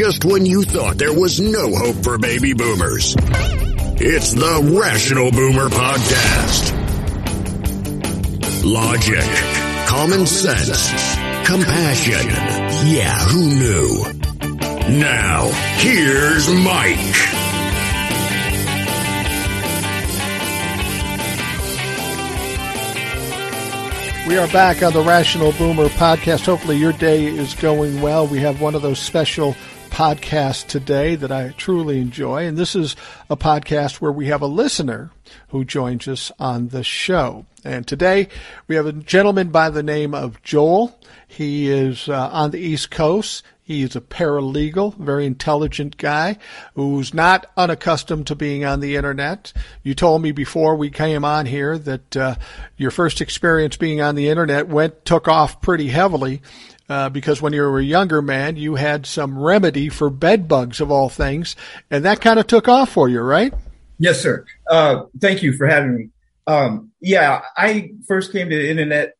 just when you thought there was no hope for baby boomers. It's the Rational Boomer Podcast. Logic, common sense, compassion. Yeah, who knew? Now, here's Mike. We are back on the Rational Boomer podcast. Hopefully, your day is going well. We have one of those special podcasts today that I truly enjoy. And this is a podcast where we have a listener who joins us on the show. And today we have a gentleman by the name of Joel. He is uh, on the East Coast. He is a paralegal, very intelligent guy who's not unaccustomed to being on the internet. You told me before we came on here that uh, your first experience being on the internet went took off pretty heavily. Uh, because when you were a younger man, you had some remedy for bed bugs of all things, and that kind of took off for you, right? Yes, sir. Uh, thank you for having me. Um, yeah, I first came to internet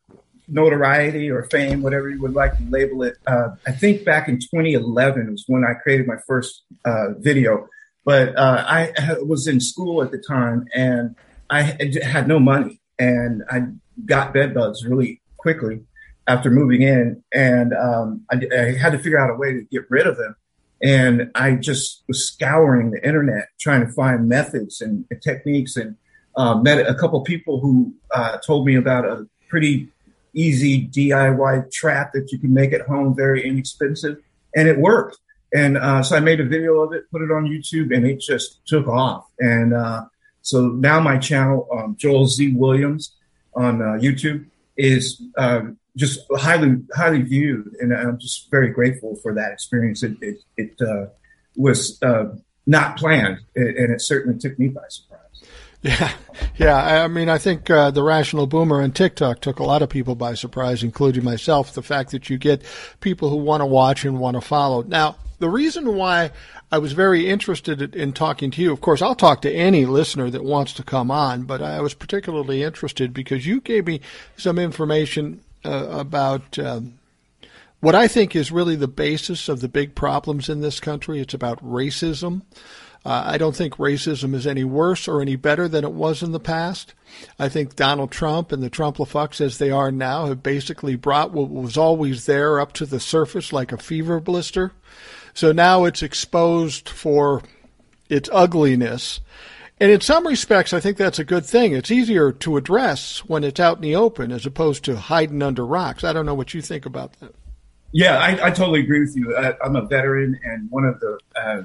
notoriety or fame, whatever you would like to label it. Uh, I think back in 2011 was when I created my first uh, video. But uh, I was in school at the time and I had no money and I got bed bugs really quickly after moving in. And um, I, I had to figure out a way to get rid of them. And I just was scouring the internet trying to find methods and, and techniques and uh, met a couple people who uh, told me about a pretty easy DIY trap that you can make at home, very inexpensive, and it worked. And uh, so I made a video of it, put it on YouTube, and it just took off. And uh, so now my channel, um, Joel Z Williams, on uh, YouTube, is um, just highly highly viewed, and I'm just very grateful for that experience. It it, it uh, was uh, not planned, and it certainly took me by surprise. Yeah, yeah. I mean, I think uh, the rational boomer and TikTok took a lot of people by surprise, including myself. The fact that you get people who want to watch and want to follow. Now, the reason why I was very interested in talking to you, of course, I'll talk to any listener that wants to come on, but I was particularly interested because you gave me some information uh, about. Um, what I think is really the basis of the big problems in this country. It's about racism. Uh, I don't think racism is any worse or any better than it was in the past. I think Donald Trump and the Trumplafucks, as they are now, have basically brought what was always there up to the surface like a fever blister. So now it's exposed for its ugliness. And in some respects, I think that's a good thing. It's easier to address when it's out in the open as opposed to hiding under rocks. I don't know what you think about that. Yeah, I, I totally agree with you. I, am a veteran, and one of the uh,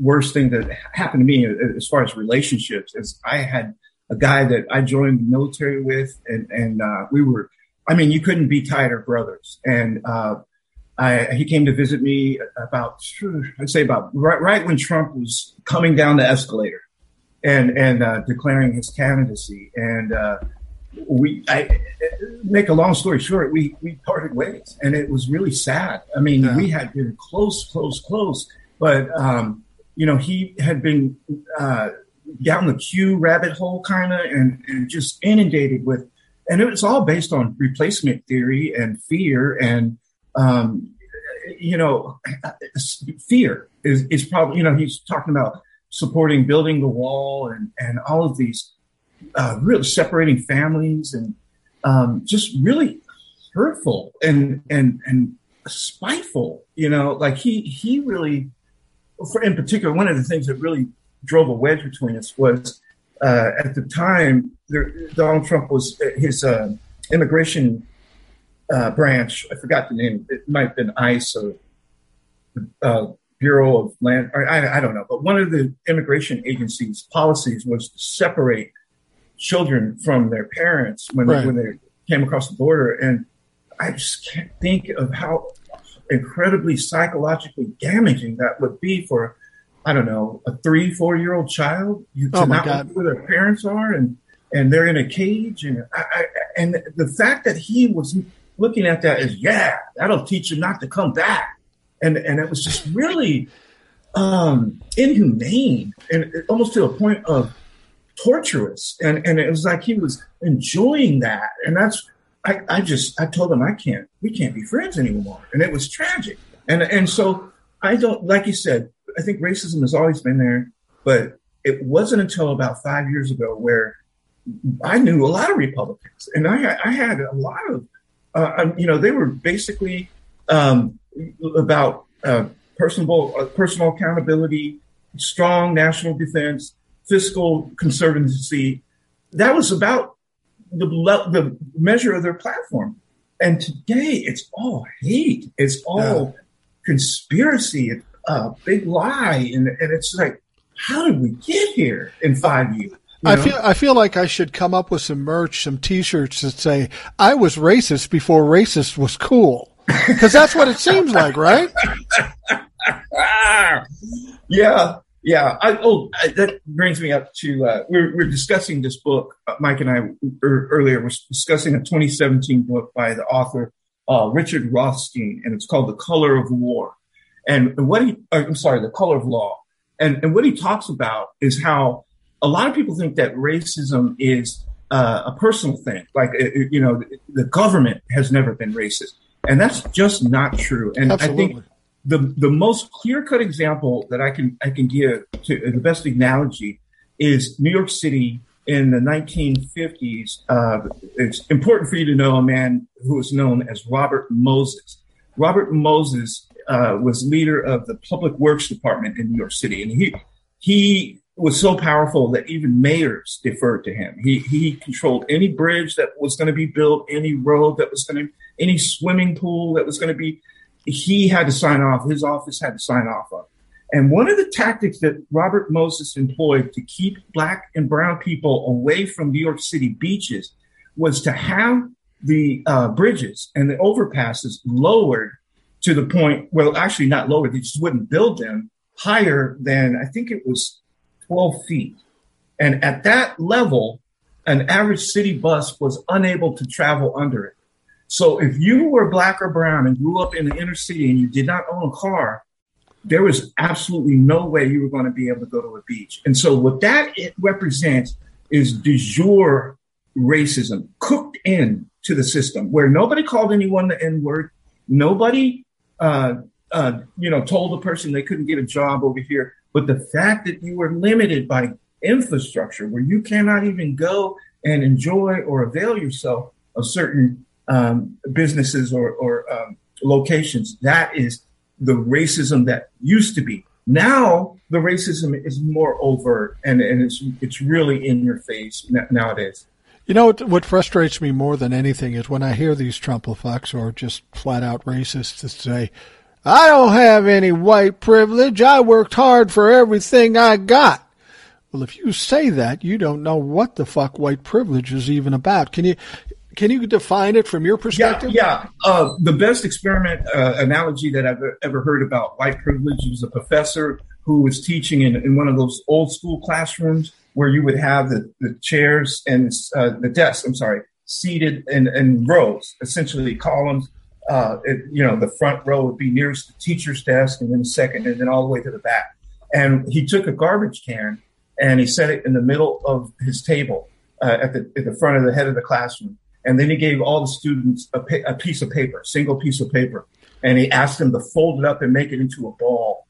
worst thing that happened to me as far as relationships is I had a guy that I joined the military with, and and uh, we were, I mean, you couldn't be tighter brothers. And uh, I, he came to visit me about, I'd say about right, right when Trump was coming down the escalator, and and uh, declaring his candidacy. And uh, we, I make a long story short, we we parted ways, and it was really sad. I mean, yeah. we had been close, close, close, but um, you know, he had been uh, down the Q rabbit hole kind of and, and just inundated with, and it was all based on replacement theory and fear and, um, you know, fear is, is probably, you know, he's talking about supporting building the wall and, and all of these uh, really separating families and um, just really hurtful and, and, and spiteful, you know, like he, he really, for, in particular, one of the things that really drove a wedge between us was uh, at the time there, Donald Trump was his uh, immigration uh, branch. I forgot the name. It might have been ICE or uh, Bureau of Land. I, I, don't know. But one of the immigration agency's policies was to separate children from their parents when right. they, when they came across the border. And I just can't think of how incredibly psychologically damaging that would be for, I don't know, a three, four year old child to oh not God. know who their parents are and, and they're in a cage. And I, I, and the fact that he was looking at that as, yeah, that'll teach him not to come back. And, and it was just really, um, inhumane and almost to a point of torturous. And, and it was like he was enjoying that. And that's, I, I just I told him I can't we can't be friends anymore, and it was tragic. And and so I don't like you said. I think racism has always been there, but it wasn't until about five years ago where I knew a lot of Republicans, and I I had a lot of, uh, um, you know, they were basically um, about uh, personal uh, personal accountability, strong national defense, fiscal conservancy. That was about the the measure of their platform. And today, it's all hate. It's all conspiracy. It's a big lie, and and it's like, how did we get here in five years? You know? I feel I feel like I should come up with some merch, some T-shirts that say "I was racist before racist was cool," because that's what it seems like, right? yeah, yeah. I, oh, I, that brings me up to uh, we're we're discussing this book. Uh, Mike and I er, earlier were discussing a 2017 book by the author uh, Richard Rothstein, and it's called "The Color of War." And what he, uh, I'm sorry, "The Color of Law," and and what he talks about is how a lot of people think that racism is uh, a personal thing. Like, uh, you know, the government has never been racist. And that's just not true. And Absolutely. I think the, the most clear cut example that I can, I can give to the best analogy is New York City in the 1950s. Uh, it's important for you to know a man who was known as Robert Moses. Robert Moses uh, was leader of the Public Works Department in New York City, and he he was so powerful that even mayors deferred to him. He he controlled any bridge that was going to be built, any road that was going to, any swimming pool that was going to be. He had to sign off. His office had to sign off on. And one of the tactics that Robert Moses employed to keep black and brown people away from New York City beaches was to have the uh, bridges and the overpasses lowered to the point, well, actually not lowered, they just wouldn't build them higher than I think it was 12 feet. And at that level, an average city bus was unable to travel under it. So if you were black or brown and grew up in the inner city and you did not own a car, there was absolutely no way you were going to be able to go to a beach. And so what that represents is de jure racism cooked in to the system where nobody called anyone the N word. Nobody, uh, uh, you know, told a person they couldn't get a job over here. But the fact that you were limited by infrastructure where you cannot even go and enjoy or avail yourself of certain um, businesses or, or um, locations, that is the racism that used to be. Now the racism is more overt and, and it's it's really in your face nowadays. You know what, frustrates me more than anything is when I hear these Trump-a-fucks or just flat out racists to say, I don't have any white privilege. I worked hard for everything I got. Well, if you say that, you don't know what the fuck white privilege is even about. Can you can you define it from your perspective? Yeah, yeah. Uh, the best experiment uh, analogy that I've ever heard about white privilege was a professor who was teaching in, in one of those old school classrooms where you would have the, the chairs and uh, the desks, I'm sorry, seated in, in rows, essentially columns uh, it, you know, the front row would be nearest the teacher's desk, and then second, and then all the way to the back. And he took a garbage can and he set it in the middle of his table uh, at the at the front of the head of the classroom. And then he gave all the students a, pa- a piece of paper, a single piece of paper, and he asked them to fold it up and make it into a ball.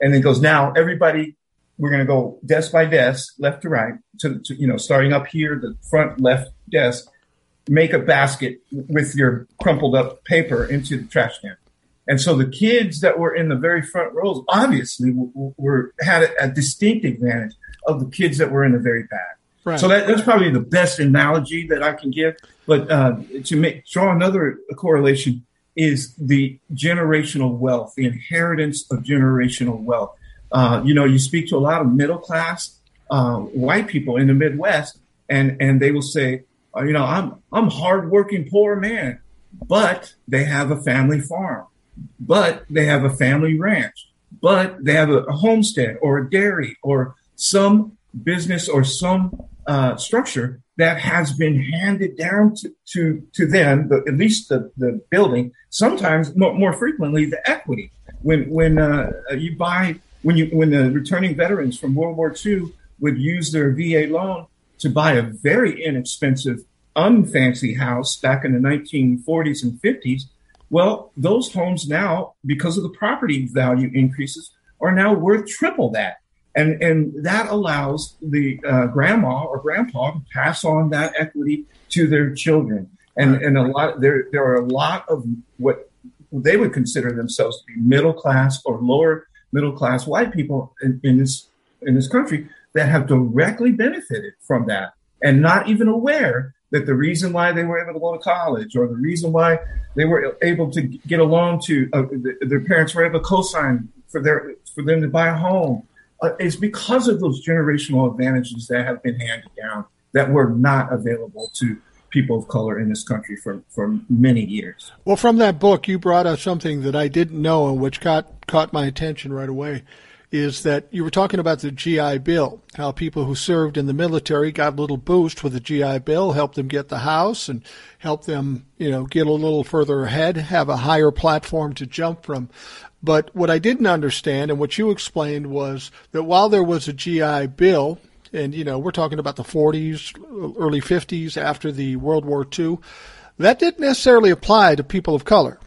And then goes, now everybody, we're going to go desk by desk, left to right, to, to you know, starting up here, the front left desk make a basket with your crumpled up paper into the trash can. And so the kids that were in the very front rows obviously were, had a, distinct advantage of the kids that were in the very back. Right. So that, that's probably the best analogy that I can give. But uh, to make, draw another correlation is the generational wealth, the inheritance of generational wealth. Uh, you know, you speak to a lot of middle class uh, white people in the Midwest, and and they will say, uh, you know, I'm I'm hardworking poor man, but they have a family farm, but they have a family ranch, but they have a, a homestead or a dairy or some business or some uh, structure that has been handed down to to, to them, the, at least the, the building. Sometimes more, more frequently the equity. When when uh, you buy when you when the returning veterans from World War II would use their VA loan to buy a very inexpensive, unfancy house back in the 1940s and 50s, Well, those homes now, because of the property value increases, are now worth triple that. And, and that allows the uh, grandma or grandpa to pass on that equity to their children. And, and a lot, there, there are a lot of what they would consider themselves to be middle class or lower middle class white people in, in this, in this country that have directly benefited from that and not even aware that the reason why they were able to go to college or the reason why they were able to get a loan to uh, their parents were able to co-sign for their for them to buy a home Uh, is because of those generational advantages that have been handed down that were not available to people of color in this country for, for many years. Well, from that book, you brought up something that I didn't know and which caught caught my attention right away is that you were talking about the GI Bill, how people who served in the military got a little boost with the GI Bill, helped them get the house and helped them, you know, get a little further ahead, have a higher platform to jump from. But what I didn't understand and what you explained was that while there was a GI Bill, and you know, we're talking about the 40s, early 50s after the World War II, that didn't necessarily apply to people of color.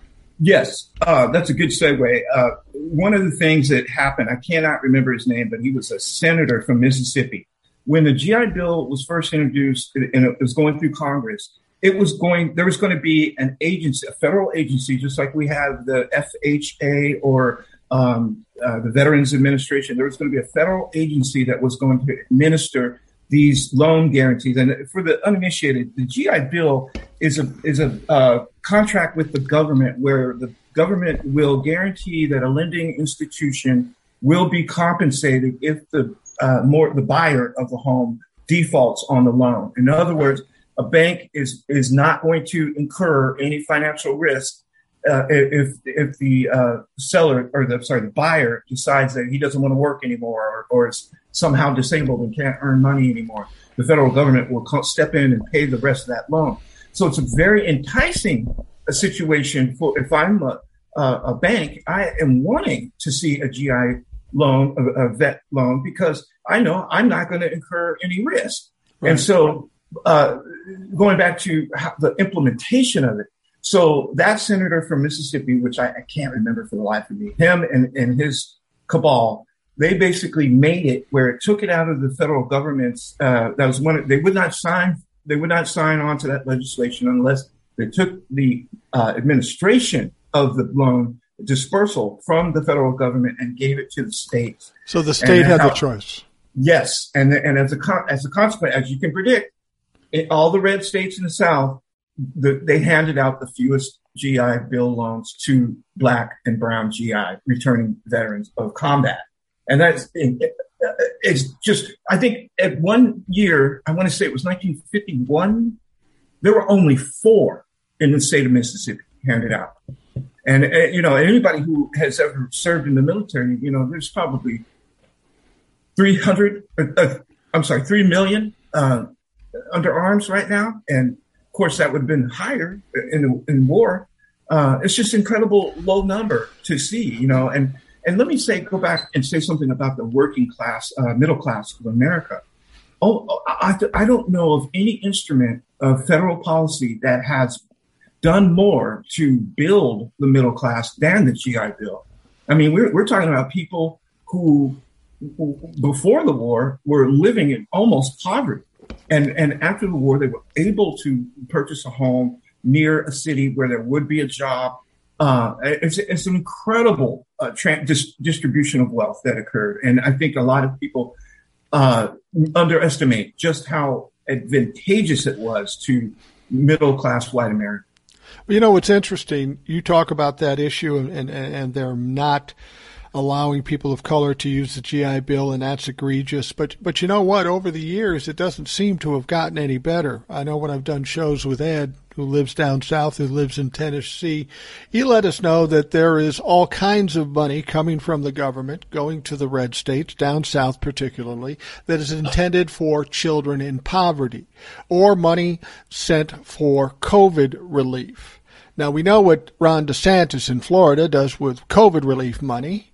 Yes, uh, that's a good segue. Uh, one of the things that happened, I cannot remember his name, but he was a senator from Mississippi. When the GI Bill was first introduced and it was going through Congress, it was going, there was going to be an agency, a federal agency, just like we have the FHA or um, uh, the Veterans Administration. There was going to be a federal agency that was going to administer these loan guarantees. And for the uninitiated, the GI Bill is a is a uh, contract with the government where the government will guarantee that a lending institution will be compensated if the uh, more the buyer of the home defaults on the loan. In other words, a bank is is not going to incur any financial risk uh, if if the uh, seller or the sorry the buyer decides that he doesn't want to work anymore or, or is somehow disabled and can't earn money anymore, the federal government will step in and pay the rest of that loan. So it's a very enticing uh, situation for if I'm a, a bank, I am wanting to see a GI loan, a, a vet loan, because I know I'm not going to incur any risk. Right. And so, uh, going back to how, the implementation of it, so that senator from Mississippi, which I, I, can't remember for the life of me, him and, and his cabal, they basically made it where it took it out of the federal government's. Uh, that was one. They would not sign. They would not sign on to that legislation unless they took the uh, administration of the loan dispersal from the federal government and gave it to the states. So the state had how, the choice. Yes, and and as a as a consequence, as you can predict, in all the red states in the South the, they handed out the fewest GI Bill loans to black and brown GI returning veterans of combat. And that's, it's just, I think at one year, I want to say it was 1951, there were only four in the state of Mississippi handed out. And, uh, you know, anybody who has ever served in the military, you know, there's probably 300, uh, uh, I'm sorry, 3 million uh, under arms right now. And of course, that would have been higher in in war. Uh, it's just incredible low number to see, you know. And and let me say, go back and say something about the working class, uh, middle class of America. Oh, I, I don't know of any instrument of federal policy that has done more to build the middle class than the GI Bill. I mean, we're we're talking about people who, who before the war were living in almost poverty and, and after the war, they were able to purchase a home near a city where there would be a job. Uh, it's, it's, an incredible uh, tra- dis- distribution of wealth that occurred. And I think a lot of people uh, underestimate just how advantageous it was to middle class white Americans. You know, what's interesting, you talk about that issue and, and, and they're not allowing people of color to use the GI Bill, and that's egregious. But but you know what? Over the years, it doesn't seem to have gotten any better. I know when I've done shows with Ed, who lives down south, who lives in Tennessee, he let us know that there is all kinds of money coming from the government going to the red states, down south particularly, that is intended for children in poverty, or money sent for COVID relief. Now we know what Ron DeSantis in Florida does with COVID relief money.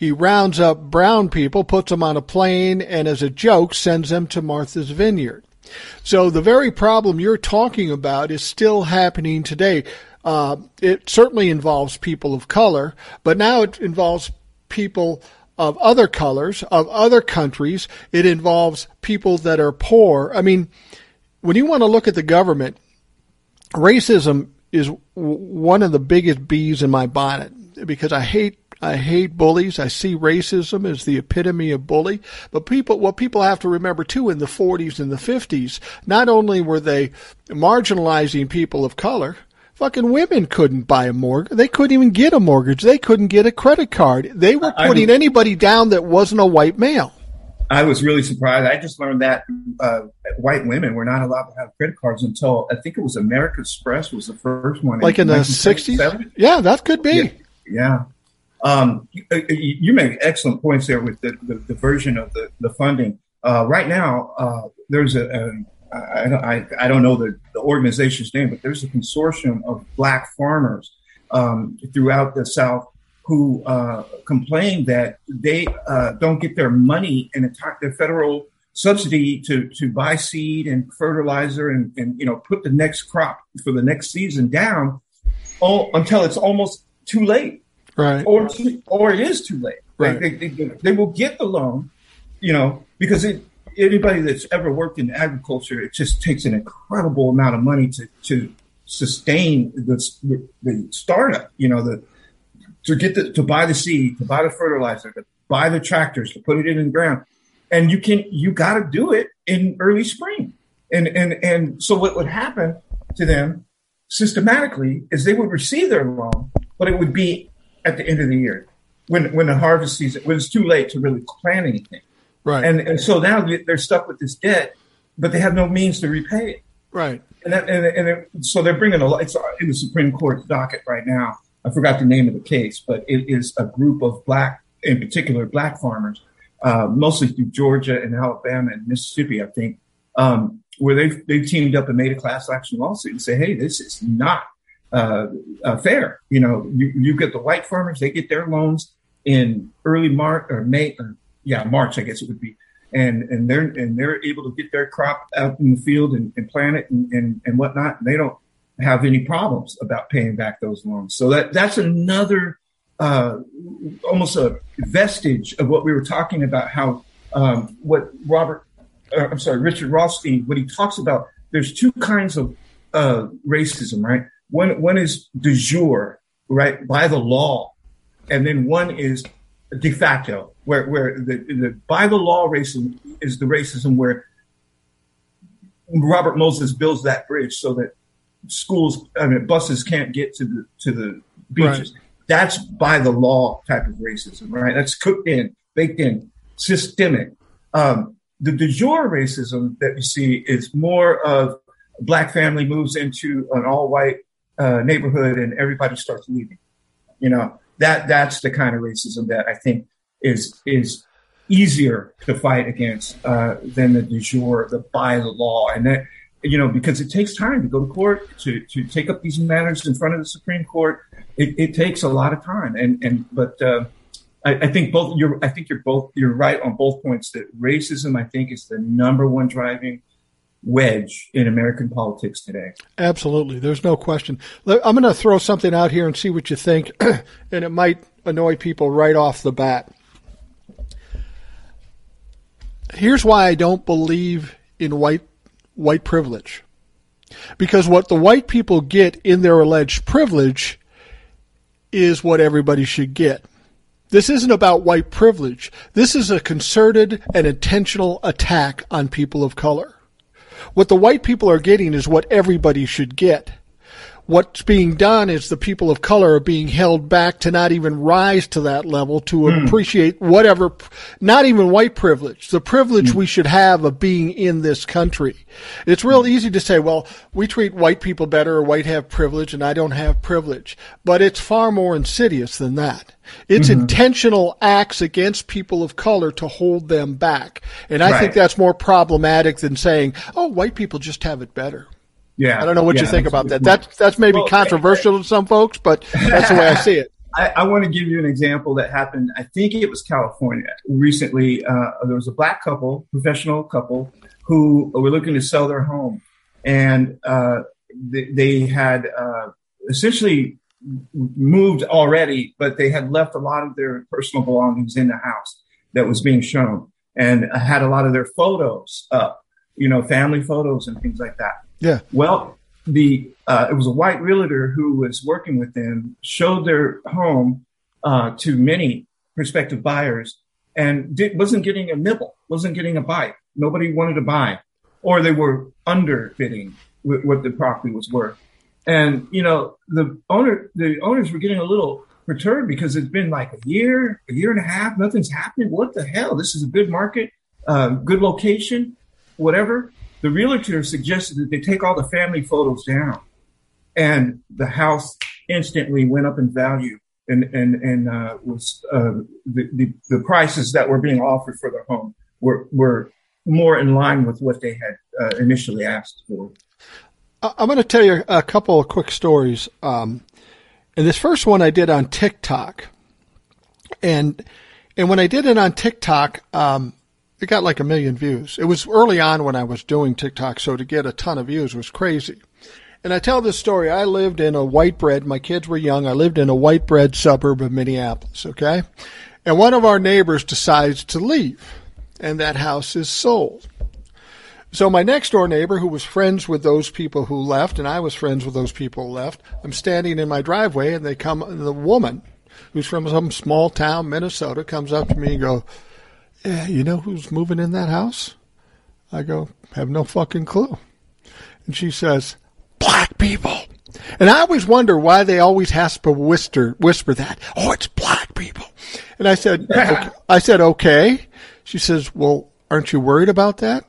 He rounds up brown people, puts them on a plane, and as a joke sends them to Martha's Vineyard. So the very problem you're talking about is still happening today. Uh, it certainly involves people of color, but now it involves people of other colors, of other countries. It involves people that are poor. I mean, when you want to look at the government, racism is one of the biggest bees in my bonnet because I hate I hate bullies. I see racism as the epitome of bully. But people, what people have to remember too, in the 40s and the 50s, not only were they marginalizing people of color, fucking women couldn't buy a mortgage. They couldn't even get a mortgage. They couldn't get a credit card. They were putting I, anybody down that wasn't a white male. I was really surprised. I just learned that uh, white women were not allowed to have credit cards until I think it was American Express was the first one, like in, in the sixties. Yeah, that could be. Yeah, yeah. Um, you, you, make excellent points there with the, the, the version of the, the funding. Uh, right now, uh, there's a, a I, I, I, don't know the, the organization's name, but there's a consortium of black farmers um, throughout the South who uh, complain that they uh, don't get their money and attack their federal subsidy to, to buy seed and fertilizer and, and you know put the next crop for the next season down all, until it's almost too late right? Or or it is too late. Right? They, they, they, they will get the loan, you know, because it, anybody that's ever worked in agriculture, it just takes an incredible amount of money to to sustain the the startup. You know, the to get the to buy the seed, to buy the fertilizer, to buy the tractors, to put it in the ground, and you can you got to do it in early spring. And and and so what would happen to them systematically is they would receive their loan, but it would be at the end of the year when when the harvest season when it's too late to really plan anything. Right. And and so now they're stuck with this debt, but they have no means to repay it. Right. And that, and, and it, so they're bringing a it's in the Supreme Court docket right now. I forgot the name of the case, but it is a group of black, in particular, black farmers, uh, mostly through Georgia and Alabama and Mississippi, I think, um, where they've they've teamed up and made a class action lawsuit and say, hey, this is not uh, uh, fair. You know, you, you get the white farmers, they get their loans in early March or May, or, yeah, March, I guess it would be. And, and they're, and they're able to get their crop out in the field and, and plant it and, and, and whatnot. And they don't have any problems about paying back those loans. So that, that's another, uh, almost a vestige of what we were talking about, how, um, what Robert, uh, I'm sorry, Richard Rothstein, what he talks about, there's two kinds of, uh, racism, right? One one is de jure, right, by the law, and then one is de facto, where where the, the by the law racism is the racism where Robert Moses builds that bridge so that schools, I mean, buses can't get to the to the beaches. Right. That's by the law type of racism, right? That's cooked in, baked in, systemic. Um, the de jure racism that you see is more of black family moves into an all white uh, neighborhood and everybody starts leaving. You know that that's the kind of racism that I think is is easier to fight against uh, than the de jure, the by the law, and that you know because it takes time to go to court to to take up these matters in front of the Supreme Court. It, it takes a lot of time, and and but. Uh, I, I think both you're. I think you're both. You're right on both points. That racism, I think, is the number one driving wedge in American politics today. Absolutely. There's no question. I'm going to throw something out here and see what you think, and it might annoy people right off the bat. Here's why I don't believe in white white privilege. Because what the white people get in their alleged privilege is what everybody should get. This isn't about white privilege. This is a concerted and intentional attack on people of color. What the white people are getting is what everybody should get. What's being done is the people of color are being held back to not even rise to that level to mm. appreciate whatever, not even white privilege, the privilege mm. we should have of being in this country. It's real easy to say, well, we treat white people better or white have privilege and I don't have privilege. But it's far more insidious than that. It's mm-hmm. intentional acts against people of color to hold them back. And I right. think that's more problematic than saying, oh, white people just have it better. Yeah. I don't know what yeah, you think about that. That's, that's maybe well, controversial I, I, to some folks, but that's the way I see it. I, I, want to give you an example that happened. I think it was California recently. Uh, there was a black couple, professional couple, who were looking to sell their home, and uh, they, they, had uh, essentially moved already, but they had left a lot of their personal belongings in the house that was being shown and had a lot of their photos up, you know, family photos and things like that. Yeah. Well, the uh, it was a white realtor who was working with them, showed their home uh, to many prospective buyers, and did, wasn't getting a nibble, wasn't getting a bite. Nobody wanted to buy, or they were underbidding what the property was worth. And you know, the owner, the owners were getting a little perturbed because it's been like a year, a year and a half, nothing's happening. What the hell? This is a good market, uh, good location, whatever. The realtor suggested that they take all the family photos down, and the house instantly went up in value. And and and uh, was uh, the, the the prices that were being offered for the home were were more in line with what they had uh, initially asked for. I'm going to tell you a couple of quick stories. Um, and this first one I did on TikTok, and and when I did it on TikTok, um, it got like a million views. It was early on when I was doing TikTok, so to get a ton of views was crazy. And I tell this story. I lived in a white bread. My kids were young. I lived in a white bread suburb of Minneapolis. Okay, and one of our neighbors decides to leave, and that house is sold. So my next door neighbor, who was friends with those people who left, and I was friends with those people who left, I'm standing in my driveway, and they come. The woman, who's from some small town, Minnesota, comes up to me and go, eh, "You know who's moving in that house?" I go, "Have no fucking clue." And she says, "Black people." And I always wonder why they always has to whisper whisper that. Oh, it's black people. And I said, okay. I said, okay. She says, well, aren't you worried about that?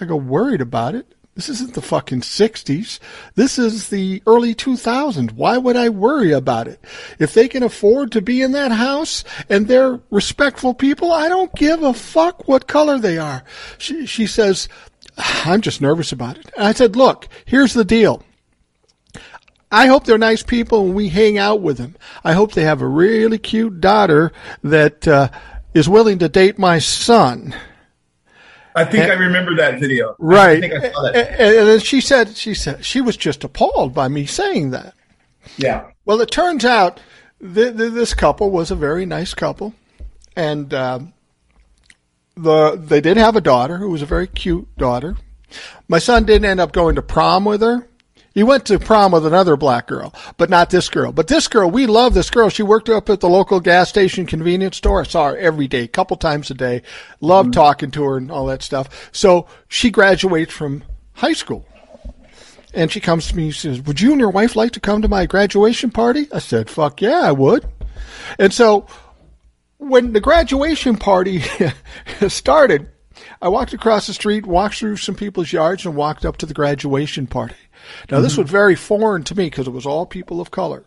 I go, worried about it? This isn't the fucking 60s. This is the early 2000s. Why would I worry about it? If they can afford to be in that house and they're respectful people, I don't give a fuck what color they are. She, she says, I'm just nervous about it. And I said, look, here's the deal. I hope they're nice people and we hang out with them. I hope they have a really cute daughter that uh, is willing to date my son. I think and, I remember that video. Right. I, I and, and then she said, she said, she was just appalled by me saying that. Yeah. Well, it turns out th- th- this couple was a very nice couple. And, um, the, they did have a daughter who was a very cute daughter. My son didn't end up going to prom with her he went to prom with another black girl, but not this girl. But this girl, we love this girl. She worked up at the local gas station convenience store. I saw her every day, a couple times a day. Loved mm-hmm. talking to her and all that stuff. So she graduates from high school. And she comes to me and says, Would you and your wife like to come to my graduation party? I said, Fuck yeah, I would. And so when the graduation party started, I walked across the street, walked through some people's yards, and walked up to the graduation party. Now, mm-hmm. this was very foreign to me because it was all people of color.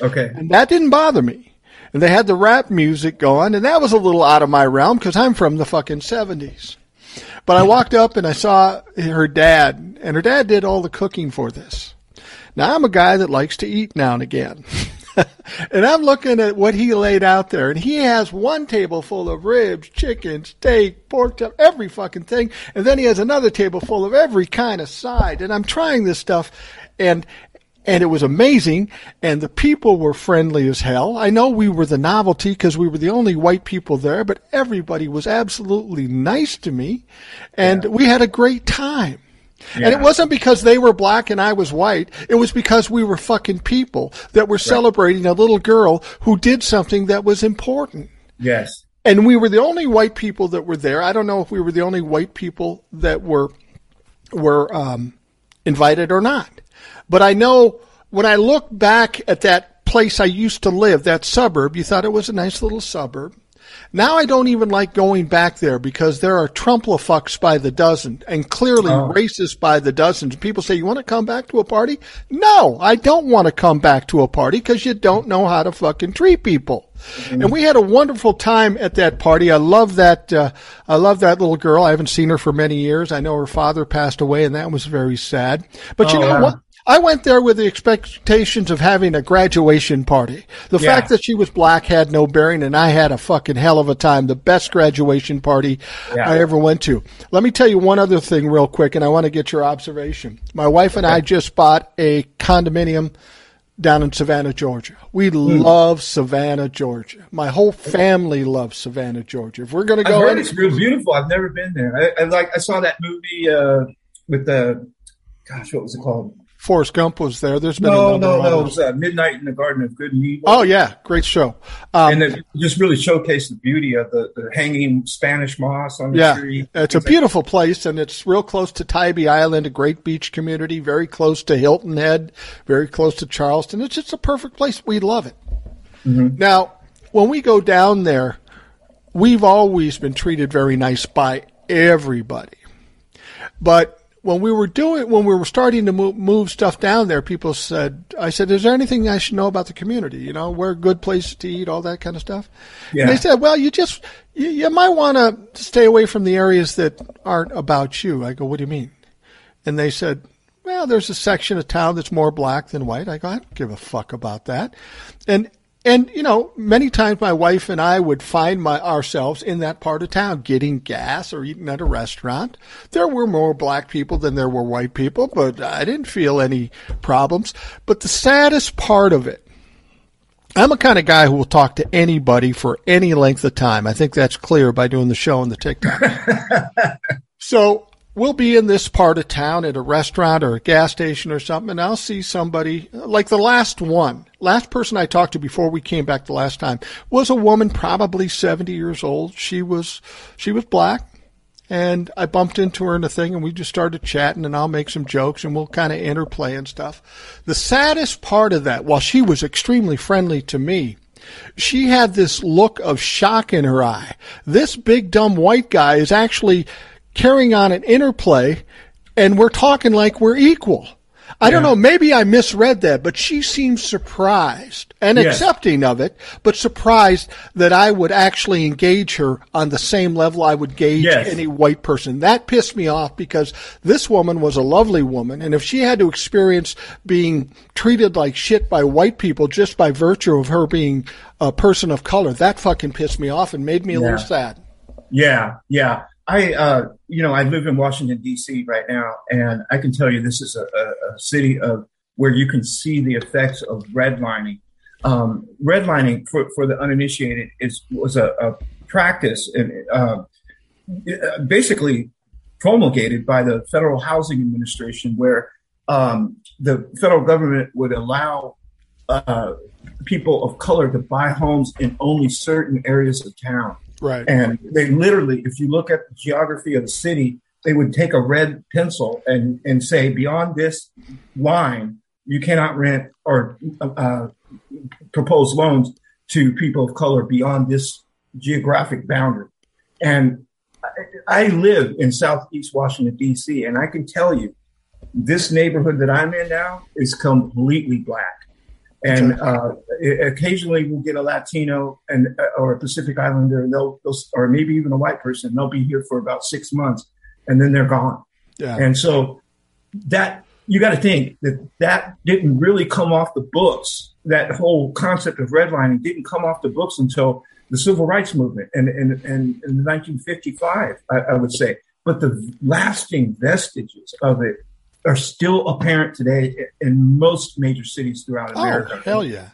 Okay. And that didn't bother me. And they had the rap music going, and that was a little out of my realm because I'm from the fucking 70s. But I walked up and I saw her dad, and her dad did all the cooking for this. Now, I'm a guy that likes to eat now and again. and I'm looking at what he laid out there, and he has one table full of ribs, chicken, steak, pork, chop, every fucking thing, and then he has another table full of every kind of side. And I'm trying this stuff, and and it was amazing, and the people were friendly as hell. I know we were the novelty because we were the only white people there, but everybody was absolutely nice to me, and yeah. we had a great time. Yeah. And it wasn't because they were black and I was white. It was because we were fucking people that were right. celebrating a little girl who did something that was important. Yes. And we were the only white people that were there. I don't know if we were the only white people that were were um, invited or not. But I know when I look back at that place I used to live, that suburb, you thought it was a nice little suburb. Now I don't even like going back there because there are Trumplafucks by the dozen and clearly oh. racists by the dozens. People say, you want to come back to a party? No, I don't want to come back to a party because you don't know how to fucking treat people. Mm-hmm. And we had a wonderful time at that party. I love that. Uh, I love that little girl. I haven't seen her for many years. I know her father passed away, and that was very sad. But oh, you know wow. what? I went there with the expectations of having a graduation party. The yeah. fact that she was black had no bearing, and I had a fucking hell of a time. The best graduation party yeah. I ever went to. Let me tell you one other thing real quick, and I want to get your observation. My wife and okay. I just bought a condominium down in Savannah, Georgia. We mm. love Savannah, Georgia. My whole family loves Savannah, Georgia. If we're going to go, I've heard it's real beautiful. I've never been there. I, I like. I saw that movie uh, with the, gosh, what was it called? Forrest Gump was there. There's been no, no, no. It was uh, Midnight in the Garden of Good and Evil. Oh yeah, great show. Um, and it just really showcased the beauty of the, the hanging Spanish moss on the yeah, tree. It's a beautiful place, and it's real close to Tybee Island, a great beach community, very close to Hilton Head, very close to Charleston. It's just a perfect place. We love it. Mm-hmm. Now, when we go down there, we've always been treated very nice by everybody, but when we were doing when we were starting to move, move stuff down there, people said, "I said, is there anything I should know about the community? You know, where good places to eat, all that kind of stuff." Yeah. And they said, "Well, you just you, you might want to stay away from the areas that aren't about you." I go, "What do you mean?" And they said, "Well, there's a section of town that's more black than white." I go, "I don't give a fuck about that." And and you know, many times my wife and I would find my ourselves in that part of town getting gas or eating at a restaurant. There were more black people than there were white people, but I didn't feel any problems. But the saddest part of it, I'm a kind of guy who will talk to anybody for any length of time. I think that's clear by doing the show on the TikTok. so we'll be in this part of town at a restaurant or a gas station or something, and I'll see somebody like the last one. Last person I talked to before we came back the last time was a woman, probably 70 years old. She was, she was black. And I bumped into her in a thing and we just started chatting and I'll make some jokes and we'll kind of interplay and stuff. The saddest part of that, while she was extremely friendly to me, she had this look of shock in her eye. This big dumb white guy is actually carrying on an interplay and we're talking like we're equal. I yeah. don't know. Maybe I misread that, but she seemed surprised and yes. accepting of it, but surprised that I would actually engage her on the same level I would gauge yes. any white person. That pissed me off because this woman was a lovely woman. And if she had to experience being treated like shit by white people just by virtue of her being a person of color, that fucking pissed me off and made me a yeah. little sad. Yeah. Yeah. I, uh, you know, I live in Washington D.C. right now, and I can tell you this is a, a, a city of where you can see the effects of redlining. Um, redlining for, for the uninitiated is was a, a practice and uh, basically promulgated by the Federal Housing Administration, where um, the federal government would allow uh, people of color to buy homes in only certain areas of town. Right. And they literally, if you look at the geography of the city, they would take a red pencil and, and say, beyond this line, you cannot rent or uh, propose loans to people of color beyond this geographic boundary. And I, I live in Southeast Washington, D.C., and I can tell you this neighborhood that I'm in now is completely black and uh, occasionally we'll get a Latino and uh, or a Pacific Islander, and they'll, they'll, or maybe even a white person. They'll be here for about six months, and then they're gone. Yeah. And so that you got to think that that didn't really come off the books. That whole concept of redlining didn't come off the books until the civil rights movement and in, in 1955, I, I would say. But the lasting vestiges of it are still apparent today in most major cities throughout oh, America. Oh, hell yeah.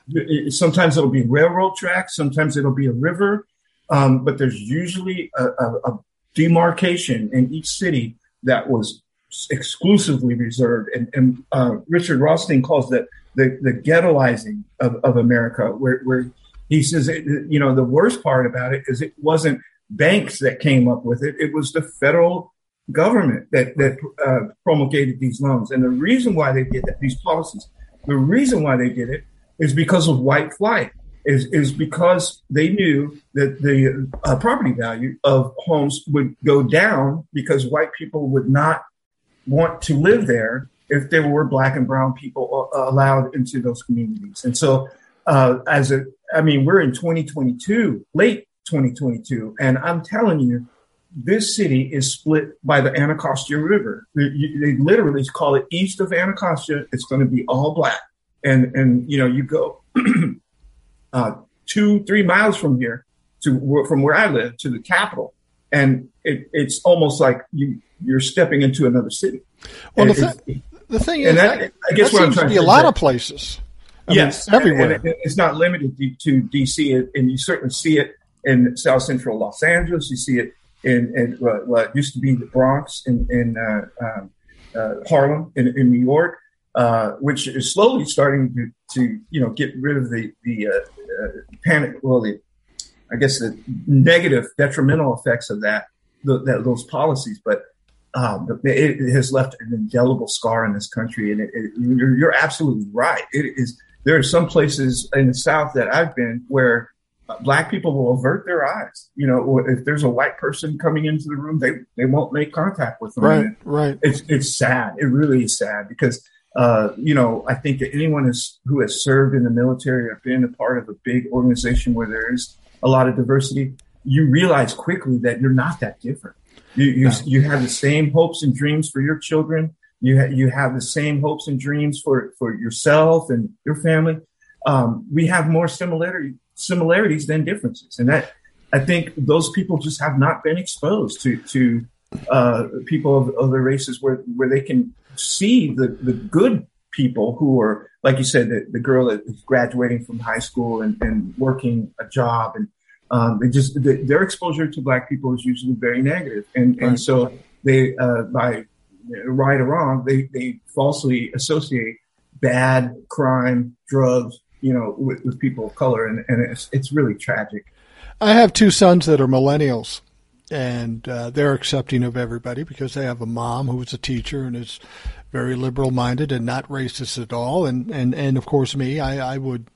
Sometimes it'll be railroad tracks, sometimes it'll be a river, um, but there's usually a, a, a, demarcation in each city that was exclusively reserved. And, and uh, Richard Rothstein calls that the, the ghettoizing of, of America, where, where he says, you know, the worst part about it is it wasn't banks that came up with it, it was the federal government that that uh, promulgated these loans. And the reason why they did that, these policies, the reason why they did it is because of white flight. Is is because they knew that the uh, property value of homes would go down because white people would not want to live there if there were black and brown people uh, allowed into those communities. And so, uh, as a, I mean, we're in 2022, late 2022, and I'm telling you, this city is split by the Anacostia River. They, they, literally call it east of Anacostia. It's going to be all black. And, and, you know, you go uh, two, three miles from here to from where I live to the capital. And it, it's almost like you, you're stepping into another city. Well, the, th- the thing is, that, I guess that seems to be a lot of places. I yes, mean, everywhere. And it's not limited to DC, and you certainly see it in South Central Los Angeles. You see it in, in what, what used to be the Bronx in, in uh, um, uh, Harlem in, in, New York, uh, which is slowly starting to, to, you know get rid of the the panic. Well, the I guess the negative detrimental effects of that, the, that those policies, but. Um, it, it, has left an indelible scar in this country, and it, you're, you're absolutely right. It is there are some places in the South that I've been where black people will avert their eyes. You know, if there's a white person coming into the room, they they won't make contact with them. Right, right. It's it's sad. It really is sad because uh, you know I think that anyone is, who has served in the military or been a part of a big organization where there is a lot of diversity, you realize quickly that you're not that different. You you, no. you have the same hopes and dreams for your children. You ha- you have the same hopes and dreams for for yourself and your family. Um, we have more similarity similarities than differences. And that I think those people just have not been exposed to to uh, people of other races where where they can see the the good people who are like you said the, the girl that is graduating from high school and, and working a job. And um, they just the, their exposure to black people is usually very negative. And and so they uh, by right or wrong they they falsely associate bad crime drugs you know, with, with people of color, and, and it's it's really tragic. I have two sons that are millennials, and uh, they're accepting of everybody because they have a mom who's a teacher and is very liberal minded and not racist at all, and and and of course me, I, I would.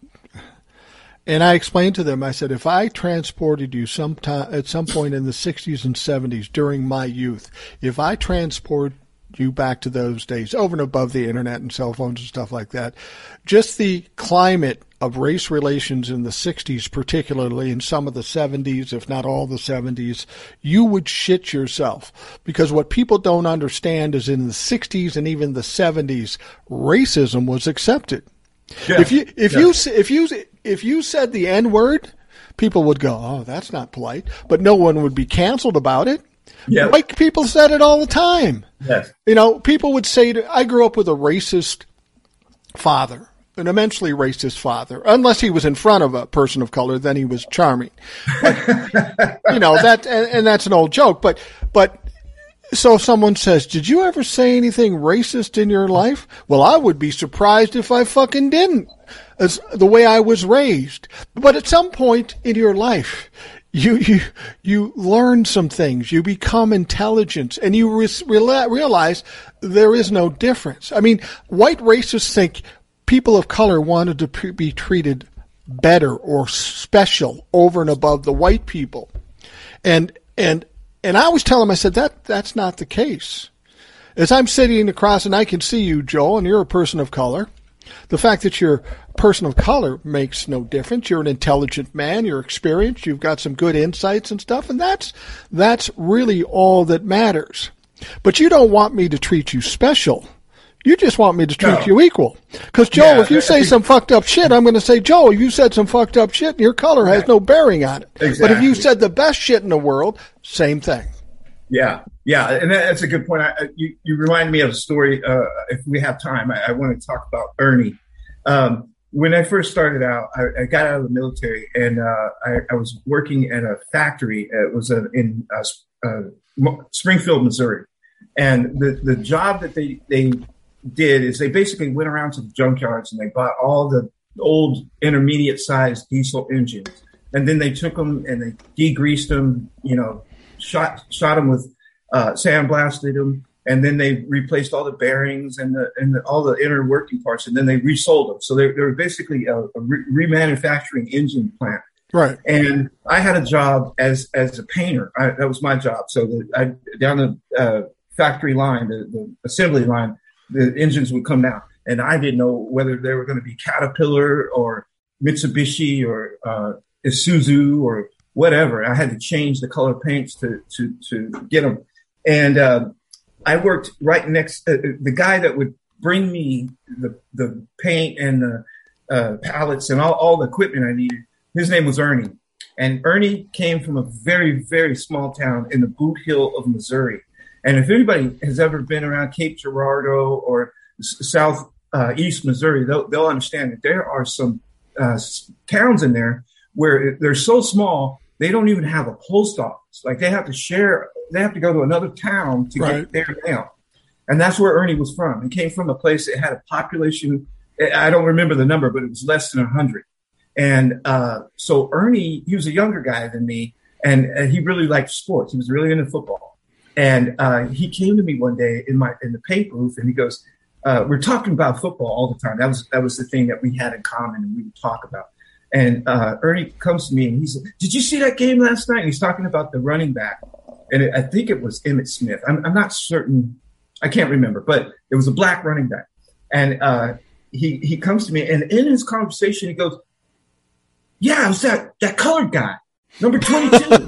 And I explained to them, I said, if I transported you sometime at some point in the 60s and 70s during my youth, if I transport you back to those days, over and above the internet and cell phones and stuff like that. Just the climate of race relations in the 60s, particularly in some of the 70s, if not all the 70s, you would shit yourself. Because what people don't understand is in the 60s and even the 70s, racism was accepted. Yeah. If you if yeah. you if you if you said the N word, people would go, "Oh, that's not polite," but no one would be canceled about it. Yep. White people said it all the time. Yes. You know, people would say, to, I grew up with a racist father, an immensely racist father. Unless he was in front of a person of color, then he was charming. But, you know, that, and, and that's an old joke, but, but, so if someone says, did you ever say anything racist in your life? Well, I would be surprised if I fucking didn't. As the way I was raised. But at some point in your life, you you you learn some things. You become intelligent. And you re- realize there is no difference. I mean white racists think people of color wanted to pre- be treated better or special over and above the white people. And and and i always tell them i said that that's not the case. As i'm sitting across and i can see you joel and you're a person of color the fact that you're a person of color makes no difference. You're an intelligent man. You're experienced. You've got some good insights and stuff, and that's that's really all that matters. But you don't want me to treat you special. You just want me to treat no. you equal. Because Joe, yeah, if you say some fucked up shit, I'm going to say, Joe, you said some fucked up shit, and your color has no bearing on it. Exactly. But if you said the best shit in the world, same thing. Yeah, yeah, and that's a good point. I, you you remind me of a story. Uh, if we have time, I, I, want to talk about Ernie. Um, when I first started out, I, I, got out of the military and uh, I, I, was working at a factory. It was a, in uh, uh, Springfield, Missouri, and the the job that they they did is they basically went around to the junkyards and they bought all the old intermediate sized diesel engines, and then they took them and they degreased them, you know, shot shot them with uh, sandblasted them, and then they replaced all the bearings and the and the, all the inner working parts, and then they resold them. So they they were basically a, a re- remanufacturing engine plant. Right. And I had a job as as a painter. I, that was my job. So the, I, down the uh, factory line, the, the assembly line, the engines would come down, and I didn't know whether they were going to be Caterpillar or Mitsubishi or uh, Isuzu or whatever. I had to change the color paints to to to get them. And uh, I worked right next. Uh, uh, the guy that would bring me the the paint and the uh, and all, all the equipment I needed. His name was Ernie, and Ernie came from a very very small town in the Bootheel of Missouri. And if anybody has ever been around Cape Girardeau or South uh, East Missouri, they'll, they'll understand that there are some uh, towns in there where they're so small they don't even have a post office. Like they have to share, they have to go to another town to right. get their mail. And that's where Ernie was from. He came from a place that had a population. I don't remember the number, but it was less than hundred. And uh, so Ernie, he was a younger guy than me, and uh, he really liked sports. He was really into football. And uh, he came to me one day in my in the paint booth, and he goes, uh, "We're talking about football all the time. That was that was the thing that we had in common, and we would talk about." And uh, Ernie comes to me and he said, "Did you see that game last night?" And he's talking about the running back, and it, I think it was Emmitt Smith. I'm, I'm, not certain, I can't remember, but it was a black running back. And uh, he he comes to me, and in his conversation, he goes, "Yeah, it was that that colored guy, number 22."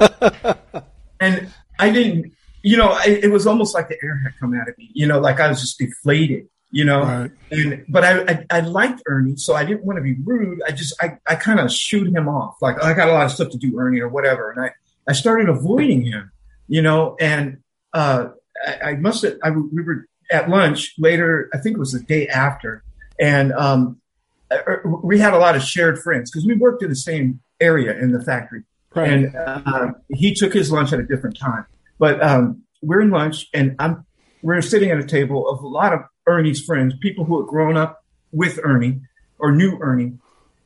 and I didn't, you know, I, it was almost like the air had come out of me, you know, like I was just deflated you know. Right. And but I, I, I liked Ernie, so I didn't want to be rude. I just I I kind of shoot him off, like oh, I got a lot of stuff to do, Ernie, or whatever. And I I started avoiding him, you know. And uh, I, I must have I, we were at lunch later. I think it was the day after, and um, uh, uh, we had a lot of shared friends because we worked in the same area in the factory. Right. And uh, he took his lunch at a different time, but um, we're in lunch, and I'm we're sitting at a table of a lot of Ernie's friends, people who had grown up with Ernie or knew Ernie.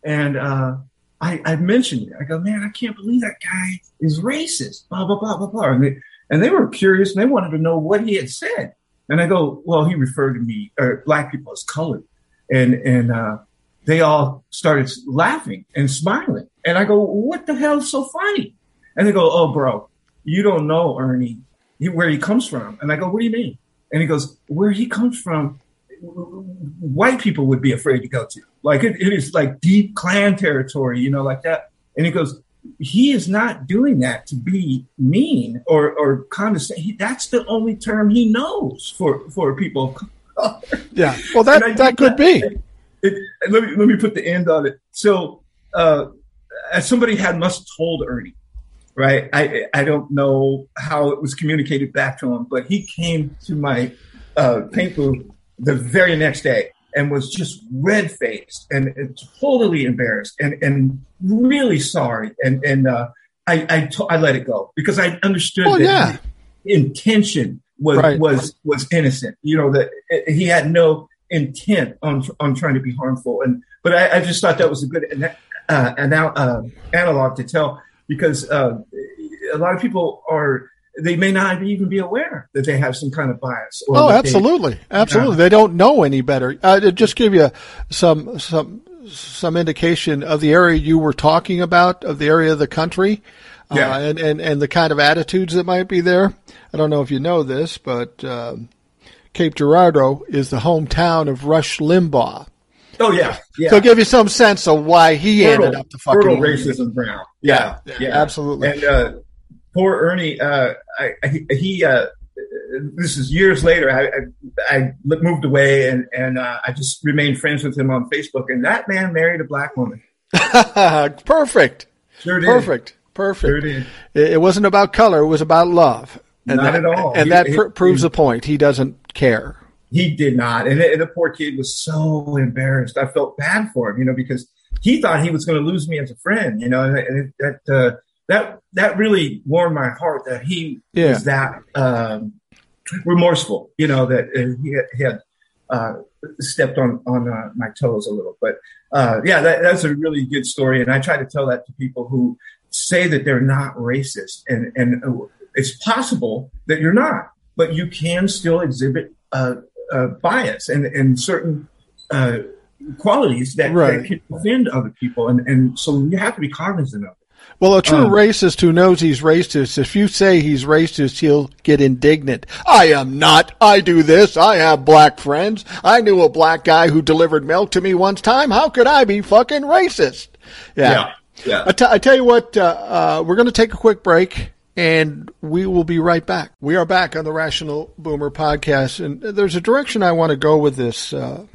And uh, I, I mentioned it. I go, man, I can't believe that guy is racist, blah, blah, blah, blah, blah. And they, and they were curious and they wanted to know what he had said. And I go, well, he referred to me, or black people as colored. And, and, uh, they all started laughing and smiling. And I go, what the hell is so funny? And they go, oh, bro, you don't know Ernie, where he comes from. And I go, what do you mean? And he goes, where he comes from, white people would be afraid to go to. Like it, it is like deep Klan territory, you know, like that. And he goes, he is not doing that to be mean or, or condescending. That's the only term he knows for, for people. yeah. Well, that, that could that, be. It, let me, let me put the end on it. So, uh, as somebody had must told Ernie, right? I I don't know how it was communicated back to him, but he came to my uh, paint booth the very next day and was just red faced and, totally embarrassed and and really sorry. And and uh, I I, to- I let it go because I understood oh, that yeah. intention was right. was was innocent. You know that he had no intent on on trying to be harmful. And but I, I just thought that was a good uh, an, uh, analog to tell because uh, a lot of people are they may not even be aware that they have some kind of bias. oh, absolutely, they, absolutely. they don't know any better. Uh, to just give you some some some indication of the area you were talking about, of the area of the country, uh, yeah. uh, and, and and the kind of attitudes that might be there. I don't know if you know this, but um, Cape Girardeau is the hometown of Rush Limbaugh. Oh yeah, yeah. So give you some sense of why he fertile, ended up the fucking racism Brown. Yeah, yeah, yeah, absolutely. And uh, poor Ernie, uh, I, he, uh, this is years later. I, I, I moved away and and uh, I just remained friends with him on Facebook. And that man married a black woman. Perfect. Sure did. Perfect. Perfect. Sure did. It wasn't about color. It was about love. And Not that, at all. And he, that pr- proves he, the point. He doesn't care. He did not. And, and the poor kid was so embarrassed. I felt bad for him, you know, because he thought he was going to lose me as a friend, you know, and, and that, uh, that, that really warmed my heart that he yeah. was that, um, remorseful, you know, that uh, he had, he had uh, stepped on, on uh, my toes a little. But uh, yeah, that, that's a really good story. And I try to tell that to people who say that they're not racist. And, and uh, it's possible that you're not, but you can still exhibit uh, uh, bias and, and certain uh, qualities that, right. that, can offend other people. And, and so you have to be cognizant of it. Well, a true um, racist who knows he's racist, if you say he's racist, he'll get indignant. I am not. I do this. I have black friends. I knew a black guy who delivered milk to me once time. How could I be fucking racist? Yeah. Yeah. yeah. I, t- I tell you what, uh, uh, we're going to take a quick break and we will be right back. We are back on the Rational Boomer podcast, and there's a direction I want to go with this, uh,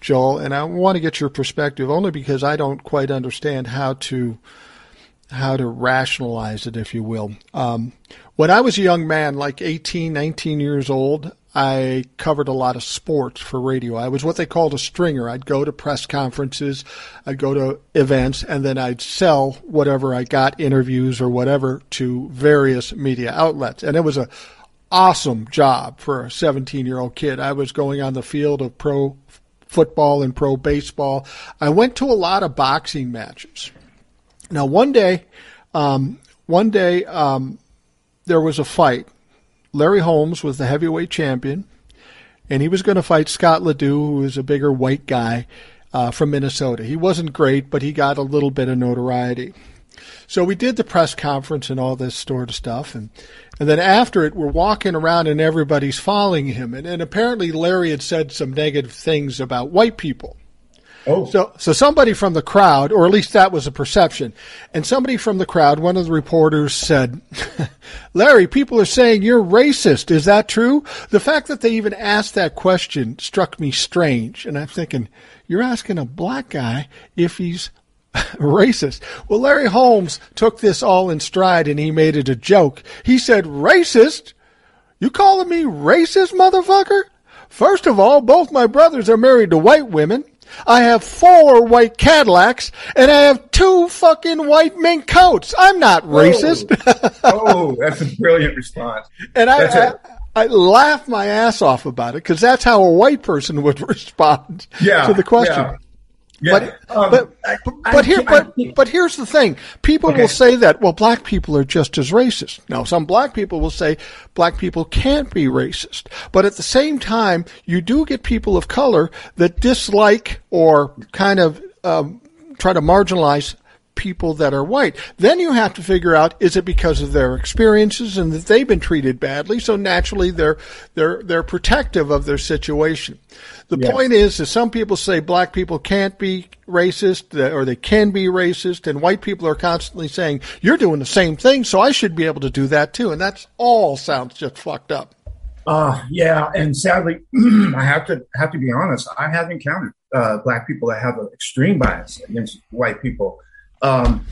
Joel, and I want to get your perspective only because I don't quite understand how to how to rationalize it, if you will. Um, when I was a young man, like 18, 19 years old, I covered a lot of sports for radio. I was what they called a stringer. I'd go to press conferences, I'd go to events, and then I'd sell whatever I got, interviews or whatever, to various media outlets. And it was a awesome job for a 17 year old kid. I was going on the field of pro football and pro baseball. I went to a lot of boxing matches. Now, one day, um, one day, um, there was a fight. Larry Holmes was the heavyweight champion, and he was going to fight Scott LeDoux, who was a bigger white guy uh, from Minnesota. He wasn't great, but he got a little bit of notoriety. So we did the press conference and all this sort of stuff, and and then after it, we're walking around and everybody's following him, and, and apparently Larry had said some negative things about white people. Oh. So, so somebody from the crowd, or at least that was a perception, and somebody from the crowd, one of the reporters said, Larry, people are saying you're racist. Is that true? The fact that they even asked that question struck me strange. And I'm thinking, you're asking a black guy if he's racist. Well, Larry Holmes took this all in stride and he made it a joke. He said, racist? You calling me racist, motherfucker? First of all, both my brothers are married to white women. I have four white Cadillacs and I have two fucking white mink coats. I'm not racist. Oh, that's a brilliant response. and I, I, I laughed my ass off about it because that's how a white person would respond Yeah, to the question. yeah. Yeah, But, um, but, I- but, I but here, I but, but here's the thing. People Okay. will say that, well, black people are just as racist. Now, some black people will say black people can't be racist. But at the same time, you do get people of color that dislike or kind of, um, try to marginalize people that are white. Then you have to figure out is it because of their experiences and that they've been treated badly, so naturally they're they're they're protective of their situation. The Yes. point is, is some people say black people can't be racist or they can be racist, and white people are constantly saying you're doing the same thing, so I should be able to do that too, and that's all sounds just fucked up. Uh, yeah, and sadly, I have to have to be honest. I have encountered uh, black people that have an extreme bias against white people. Um,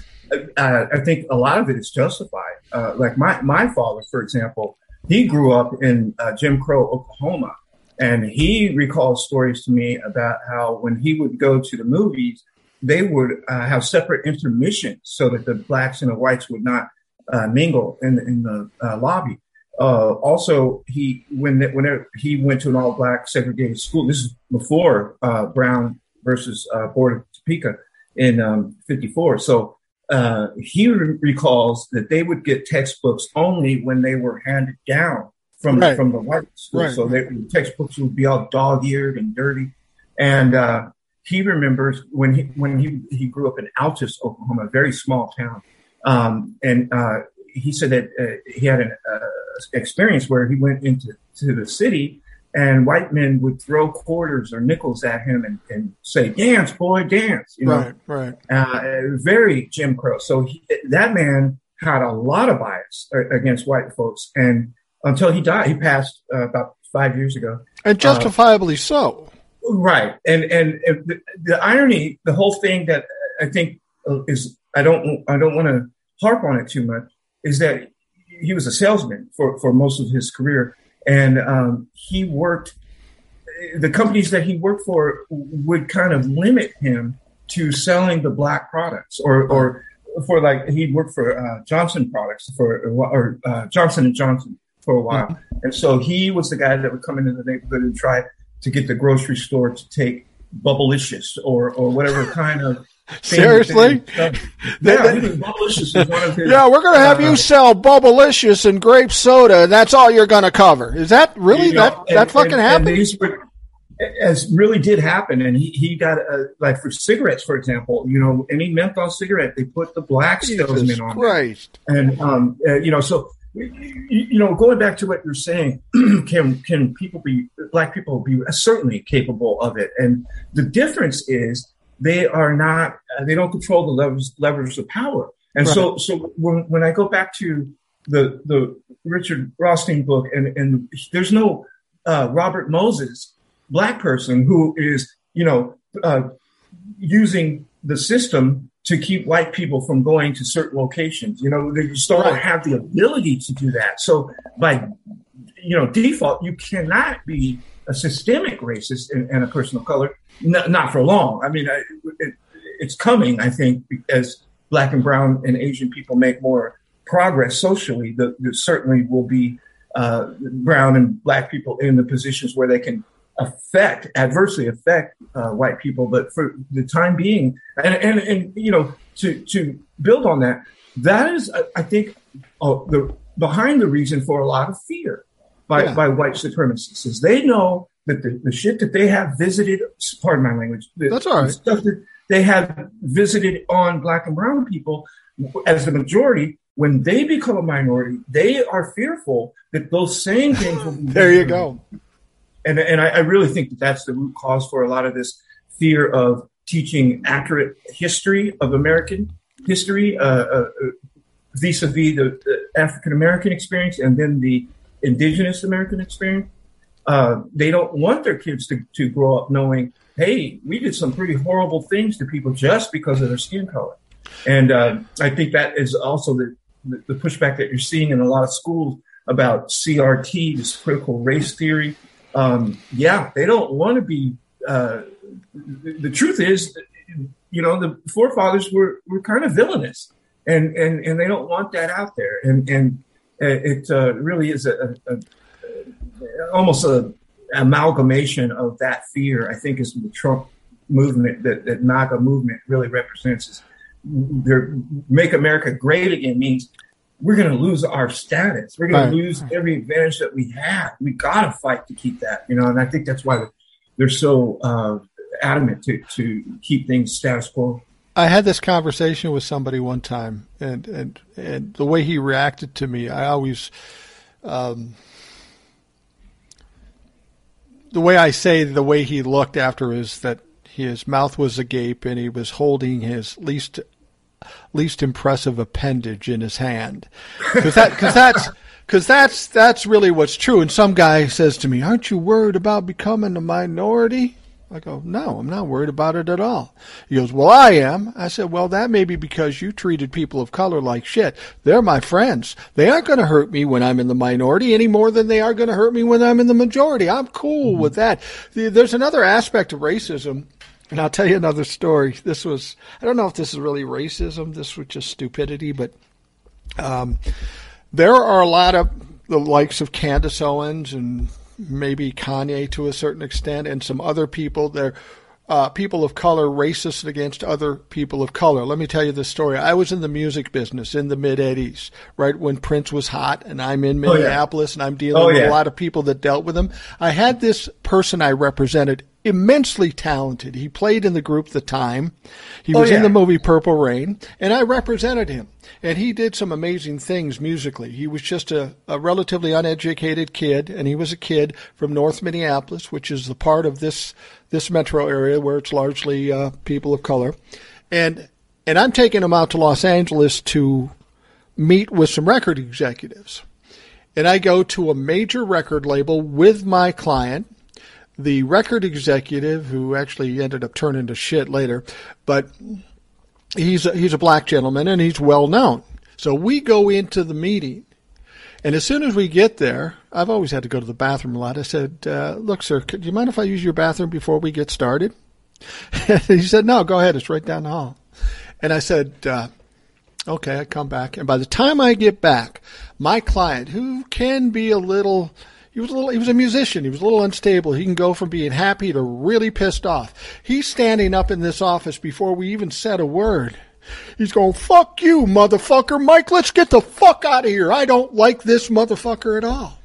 uh, I think a lot of it is justified. Uh, like my my father, for example, he grew up in uh, Jim Crow, Oklahoma, and he recalls stories to me about how when he would go to the movies, they would uh, have separate intermissions so that the blacks and the whites would not uh, mingle in in the uh, lobby. Uh, also, he when whenever he went to an all black segregated school, this is before Brown versus Board of Topeka in um, '54. So uh, he re- recalls that they would get textbooks only when they were handed down from Right. from the white school. Right. So they, the textbooks would be all dog eared and dirty. And uh, he remembers when he when he he grew up in Altus, Oklahoma, a very small town, um, and uh, he said that uh, he had an uh, experience where he went into to the city and white men would throw quarters or nickels at him and, and say, "Dance, boy, dance." You know, Right, right. uh, very Jim Crow. So he, that man had a lot of bias uh, against white folks, and until he died, he passed uh, about five years ago. And justifiably so. Right, and and uh, the, the irony, the whole thing that I think uh, is, I don't, I don't want to harp on it too much, is that he was a salesman for for most of his career, and um, he worked. The companies that he worked for would kind of limit him to selling the black products, or or for like he worked for uh, Johnson products for or uh, Johnson and Johnson for a while, and so he was the guy that would come into the neighborhood and try to get the grocery store to take Bubblicious or or whatever kind of Seriously? yeah, he was- Bubblicious is one of his. Yeah, we're going to have uh, you sell Bubblicious and grape soda, and that's all you're going to cover. Is that really you know, that and- that fucking and- happened? And these were, as really did happen, and he he got uh, like for cigarettes, for example, you know, any menthol cigarette, they put the black salesman Jesus on it. Christ! and um, uh, you know, so you, you know, going back to what you're saying, can can people be black people be certainly capable of it? And the difference is they are not, uh, they don't control the levers levers of power. And so, so when when I go back to the the Richard Rothstein book, and and there's no uh, Robert Moses black person who is you know uh, using the system to keep white people from going to certain locations. You know, they just don't Right. have the ability to do that. So by you know, default, you cannot be a systemic racist and, and a person of color, not, not for long. I mean, it, it's coming, I think, as black and brown and Asian people make more progress socially, there certainly will be uh, brown and black people in the positions where they can affect adversely affect uh, white people. But for the time being, and, and, and you know, to to build on that, that is, I think, uh, the behind the reason for a lot of fear by yeah. by white supremacists is they know that the, the shit that they have visited, pardon my language, the, that's all right. stuff that they have visited on black and brown people as the majority when they become a minority, they are fearful that those same things will be. there you go. And, and I, I, really think that that's the root cause for a lot of this fear of teaching accurate history of American history, uh, uh, vis-a-vis the, the African American experience and then the indigenous American experience. Uh, they don't want their kids to, to grow up knowing, hey, we did some pretty horrible things to people just because of their skin color. And uh, I think that is also the, the, the pushback that you're seeing in a lot of schools about CRT, this critical race theory. Um, yeah, they don't want to be. Uh, the truth is, you know, the forefathers were, were kind of villainous, and, and, and they don't want that out there. And and it uh, really is a, a almost a amalgamation of that fear. I think is the Trump movement that, that MAGA movement really represents. Is make America great again means we're going to lose our status. We're going right. to lose every advantage that we have. We got to fight to keep that, you know. And I think that's why they're so uh, adamant to to keep things status quo. I had this conversation with somebody one time, and and and the way he reacted to me, I always. Um, the way I say the way he looked after is that his mouth was agape and he was holding his least least impressive appendage in his hand, because that because that's because that's that's really what's true. And some guy says to me, "Aren't you worried about becoming a minority?" I go, no, I'm not worried about it at all. He goes, well, I am. I said, well, that may be because you treated people of color like shit. They're my friends. They aren't going to hurt me when I'm in the minority any more than they are going to hurt me when I'm in the majority. I'm cool mm-hmm. with that. There's another aspect of racism and I'll tell you another story. This was, I don't know if this is really racism, this was just stupidity, but um, there are a lot of the likes of Candace Owens and maybe Kanye to a certain extent and some other people there. Uh, people of color racist against other people of color. Let me tell you this story. I was in the music business in the mid 80s, right when Prince was hot, and I'm in Minneapolis oh, yeah. and I'm dealing oh, with yeah. a lot of people that dealt with him. I had this person I represented immensely talented. He played in the group The Time. He oh, was oh, yeah. in the movie Purple Rain, and I represented him. And he did some amazing things musically. He was just a, a relatively uneducated kid, and he was a kid from North Minneapolis, which is the part of this this metro area where it's largely uh, people of color. And and I'm taking him out to Los Angeles to meet with some record executives. And I go to a major record label with my client the record executive, who actually ended up turning to shit later, but he's a, he's a black gentleman and he's well known. So we go into the meeting, and as soon as we get there, I've always had to go to the bathroom a lot. I said, uh, "Look, sir, do you mind if I use your bathroom before we get started?" he said, "No, go ahead. It's right down the hall." And I said, uh, "Okay." I come back, and by the time I get back, my client, who can be a little he was a little, he was a musician. He was a little unstable. He can go from being happy to really pissed off. He's standing up in this office before we even said a word. He's going, fuck you, motherfucker. Mike, let's get the fuck out of here. I don't like this motherfucker at all.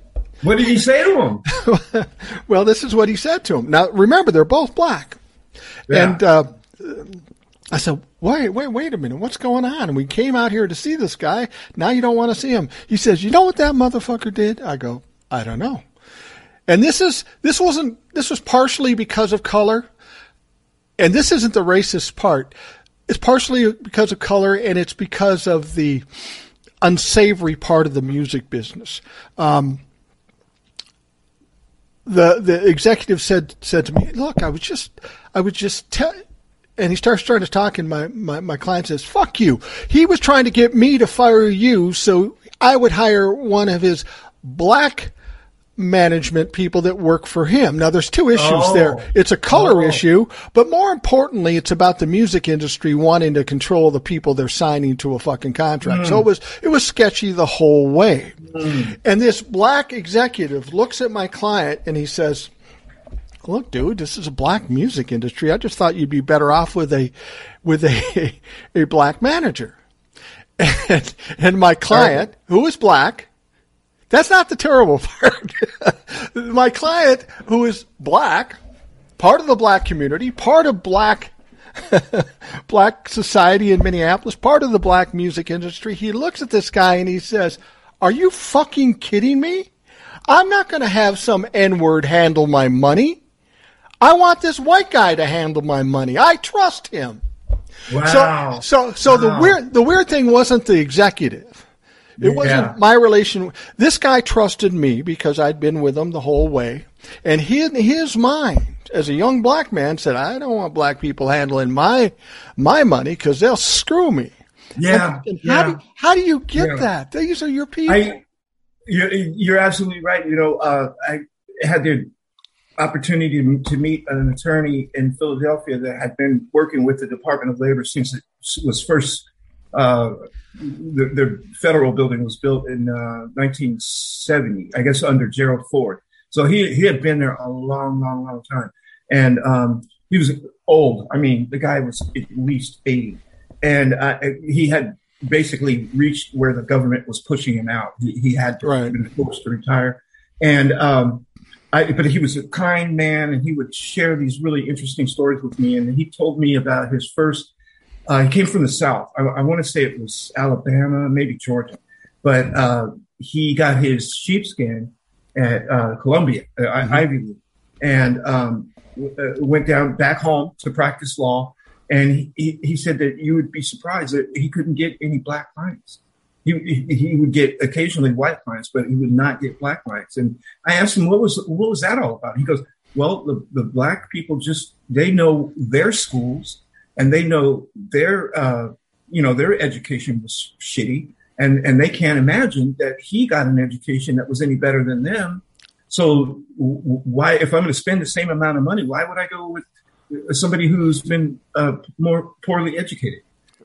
What did he say to him? well, this is what he said to him. Now, remember, they're both black. Yeah. And, uh, I said, wait, wait, wait a minute. What's going on? And we came out here to see this guy. Now you don't want to see him. He says, you know what that motherfucker did? I go, I don't know. And this is this wasn't this was partially because of color. And this isn't the racist part. It's partially because of color and it's because of the unsavory part of the music business. Um, the the executive said said to me, "Look, I was just I was just tell." And he starts trying to talk, and my, my, my client says, Fuck you. He was trying to get me to fire you so I would hire one of his black management people that work for him. Now, there's two issues Oh. there. It's a color Oh. issue, but more importantly, it's about the music industry wanting to control the people they're signing to a fucking contract. Hmm. So it was it was sketchy the whole way. And this black executive looks at my client and he says, "Look, dude, this is a black music industry. I just thought you'd be better off with a with a a black manager." And, and my client, who is black, that's not the terrible part. My client, who is black, part of the black community, part of black black society in Minneapolis, part of the black music industry, he looks at this guy and he says, "Are you fucking kidding me? I'm not going to have some N-word handle my money. I want this white guy to handle my money. I trust him." Wow. So, so, so the weird, the weird thing wasn't the executive. It Yeah. wasn't my relation. This guy trusted me because I'd been with him the whole way, and he, in his mind, as a young black man, said, "I don't want black people handling my my money because they'll screw me." yeah. And yeah. how do how do you get Yeah. that? These are your people. I, you're, you're absolutely right. You know, uh, I had the opportunity to, to meet an attorney in Philadelphia that had been working with the Department of Labor since it was first. Uh, the, the federal building was built in uh, 1970, I guess, under Gerald Ford. So he he had been there a long, long, long time, and um, he was old. I mean, the guy was at least 80, and uh, he had basically reached where the government was pushing him out. He, he had Right. been forced to retire, and um, I, but he was a kind man, and he would share these really interesting stories with me. And he told me about his first. Uh, he came from the South. I, I want to say it was Alabama, maybe Georgia, but uh, he got his sheepskin at uh, Columbia, uh, Ivy League, and um, uh, went down back home to practice law. And he, he, he said that you would be surprised that he couldn't get any black clients. He, he, he would get occasionally white clients, but he would not get black clients. And I asked him, what was, what was that all about? He goes, well, the, the black people just, they know their schools and they know their, uh, you know, their education was shitty and, and they can't imagine that he got an education that was any better than them. So why, if I'm going to spend the same amount of money, why would I go with somebody who's been uh, more poorly educated?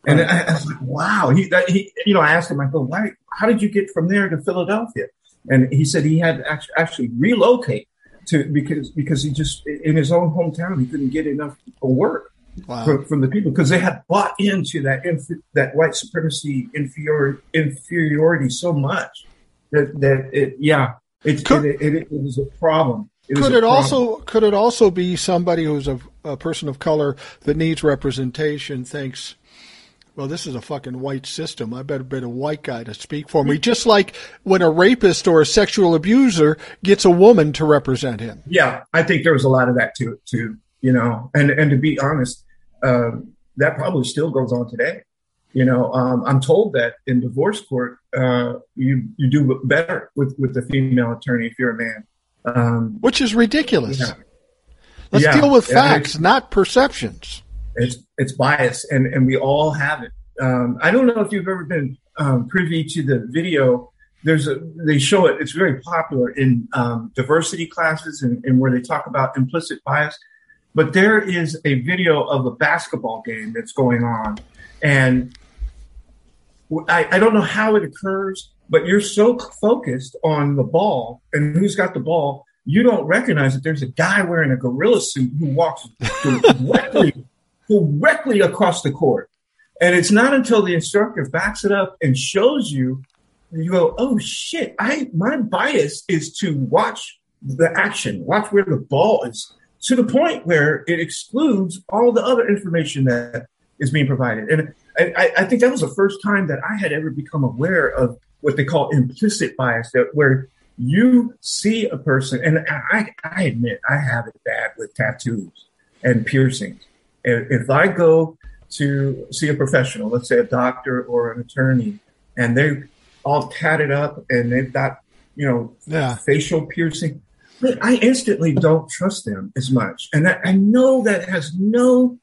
And I, I was like, wow. He, that, he, you know, I asked him, I go, why, how did you get from there to Philadelphia? And he said he had to act- actually relocate to, because, because he just, in his own hometown, he couldn't get enough work wow. from, from the people because they had bought into that inf- that white supremacy inferior, inferiority so much that that it yeah it Could- it, it, it was a problem. It Could a it problem. also could it also be somebody who's a, a person of color that needs representation thinks, well, this is a fucking white system. I better get a white guy to speak for me. Just like when a rapist or a sexual abuser gets a woman to represent him. Yeah, I think there was a lot of that too. Too you know, and and to be honest, um, that probably still goes on today. You know, um, I'm told that in divorce court, uh, you you do better with with the female attorney if you're a man. Um, Which is ridiculous. Yeah. Let's Yeah. deal with facts, not perceptions. it's it's bias and and we all have it um, i don't know if you've ever been um, privy to the video there's a they show it it's very popular in um, diversity classes and, and where they talk about implicit bias but there is a video of a basketball game that's going on and I, I don't know how it occurs but you're so focused on the ball and who's got the ball you don't recognize that there's a guy wearing a gorilla suit who walks directly directly across the court. And it's not until the instructor backs it up and shows you, you go, oh shit, I my bias is to watch the action, watch where the ball is, to the point where it excludes all the other information that is being provided. And I, I- think that was the first time that I had ever become aware of what they call implicit bias, that where you see a person, and I, I admit I have it bad with tattoos and piercings. If if I go to see a professional, let's say a doctor or an attorney, and they're all tatted up and they've got, you know, Yeah. facial piercing, I instantly don't trust them as much. And I, I know that has no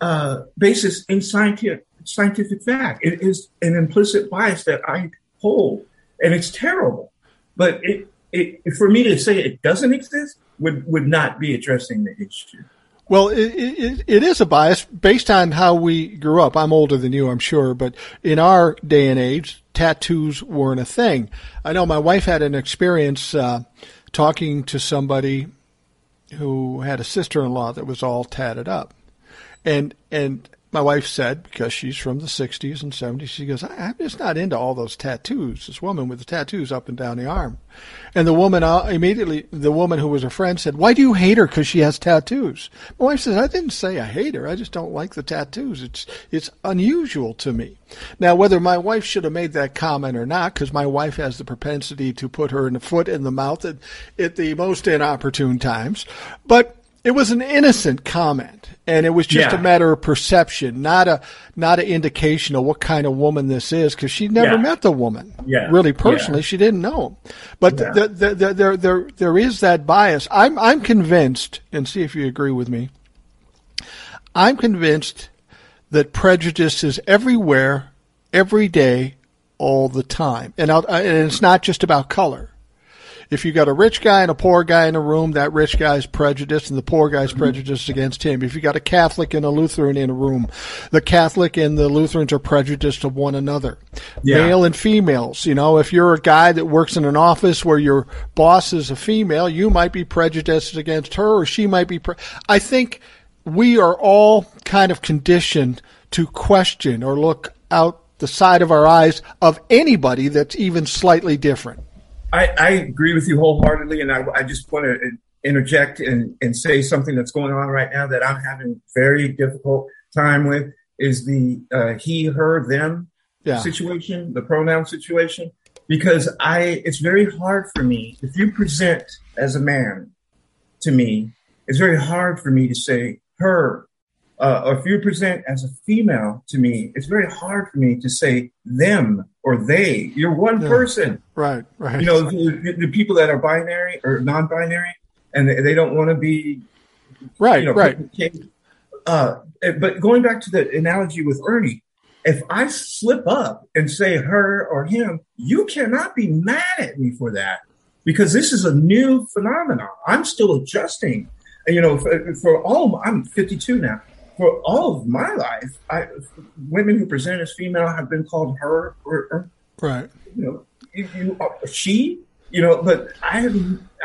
uh, basis in scientific, scientific fact. It is an implicit bias that I hold, and it's terrible. But it, it, for me to say it doesn't exist would would not be addressing the issue. Well, it, it, it is a bias based on how we grew up. I'm older than you, I'm sure, but in our day and age, tattoos weren't a thing. I know my wife had an experience uh, talking to somebody who had a sister-in-law that was all tatted up, and and my wife said, because she's from the 60s and 70s, she goes, I'm just not into all those tattoos. This woman with the tattoos up and down the arm. And the woman uh, immediately, the woman who was her friend said, Why do you hate her because she has tattoos? My wife says, I didn't say I hate her. I just don't like the tattoos. It's, it's unusual to me. Now, whether my wife should have made that comment or not, because my wife has the propensity to put her in the foot in the mouth at, at the most inopportune times, but it was an innocent comment, and it was just yeah. a matter of perception, not a not an indication of what kind of woman this is, because she never yeah. met the woman. Yeah. really personally, she didn't know. But the, the, the, there there there is that bias. I'm I'm convinced, and see if you agree with me. I'm convinced that prejudice is everywhere, every day, all the time, and, and it's not just about color if you got a rich guy and a poor guy in a room, that rich guy's prejudiced and the poor guy's mm-hmm. prejudiced against him. If you got a Catholic and a Lutheran in a room, the Catholic and the Lutherans are prejudiced to one another. Yeah. Male and females, you know, if you're a guy that works in an office where your boss is a female, you might be prejudiced against her or she might be. Pre- I think we are all kind of conditioned to question or look out the side of our eyes of anybody that's even slightly different. I, I agree with you wholeheartedly, and I, I just want to interject and, and say something that's going on right now that I'm having very difficult time with is the uh, he, her, them yeah. situation, the pronoun situation, because I it's very hard for me if you present as a man to me, it's very hard for me to say her, uh, or if you present as a female to me, it's very hard for me to say them or they. You're one yeah. person. Right, right. You know, the, the, people that are binary or non-binary, and they, they don't want to be right, you know, right. Uh, but going back to the analogy with Ernie, if I slip up and say her or him, you cannot be mad at me for that because this is a new phenomenon. I'm still adjusting. You know, for, for all, I'm 52 now for all of my life, I, women who present as female have been called her or, or right. You know, you, you, uh, she. You know, but I have,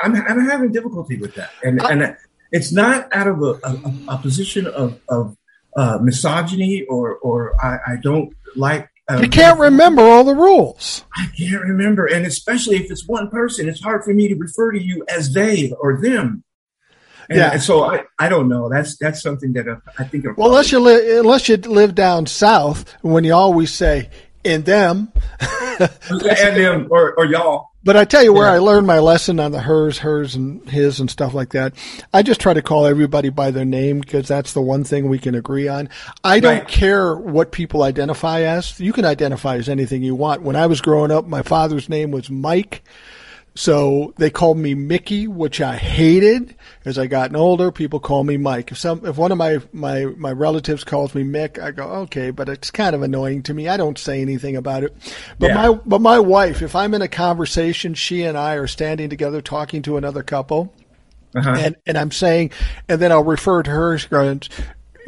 I'm, I'm having difficulty with that, and I, and it's not out of a, a, a position of of uh, misogyny or or I, I don't like. Um, you can't remember all the rules. I can't remember, and especially if it's one person, it's hard for me to refer to you as they or them. And yeah. So I, I don't know. That's that's something that uh, I think. Well, unless you live unless you live down south, when you always say in them, and them or, or y'all. But I tell you where yeah. I learned my lesson on the hers, hers, and his and stuff like that. I just try to call everybody by their name because that's the one thing we can agree on. I don't right. care what people identify as. You can identify as anything you want. When I was growing up, my father's name was Mike. So they called me Mickey, which I hated. As I gotten older, people call me Mike. If some, if one of my, my, my relatives calls me Mick, I go, okay, but it's kind of annoying to me. I don't say anything about it. But yeah. my, but my wife, if I'm in a conversation, she and I are standing together talking to another couple, uh-huh. and, and I'm saying, and then I'll refer to her,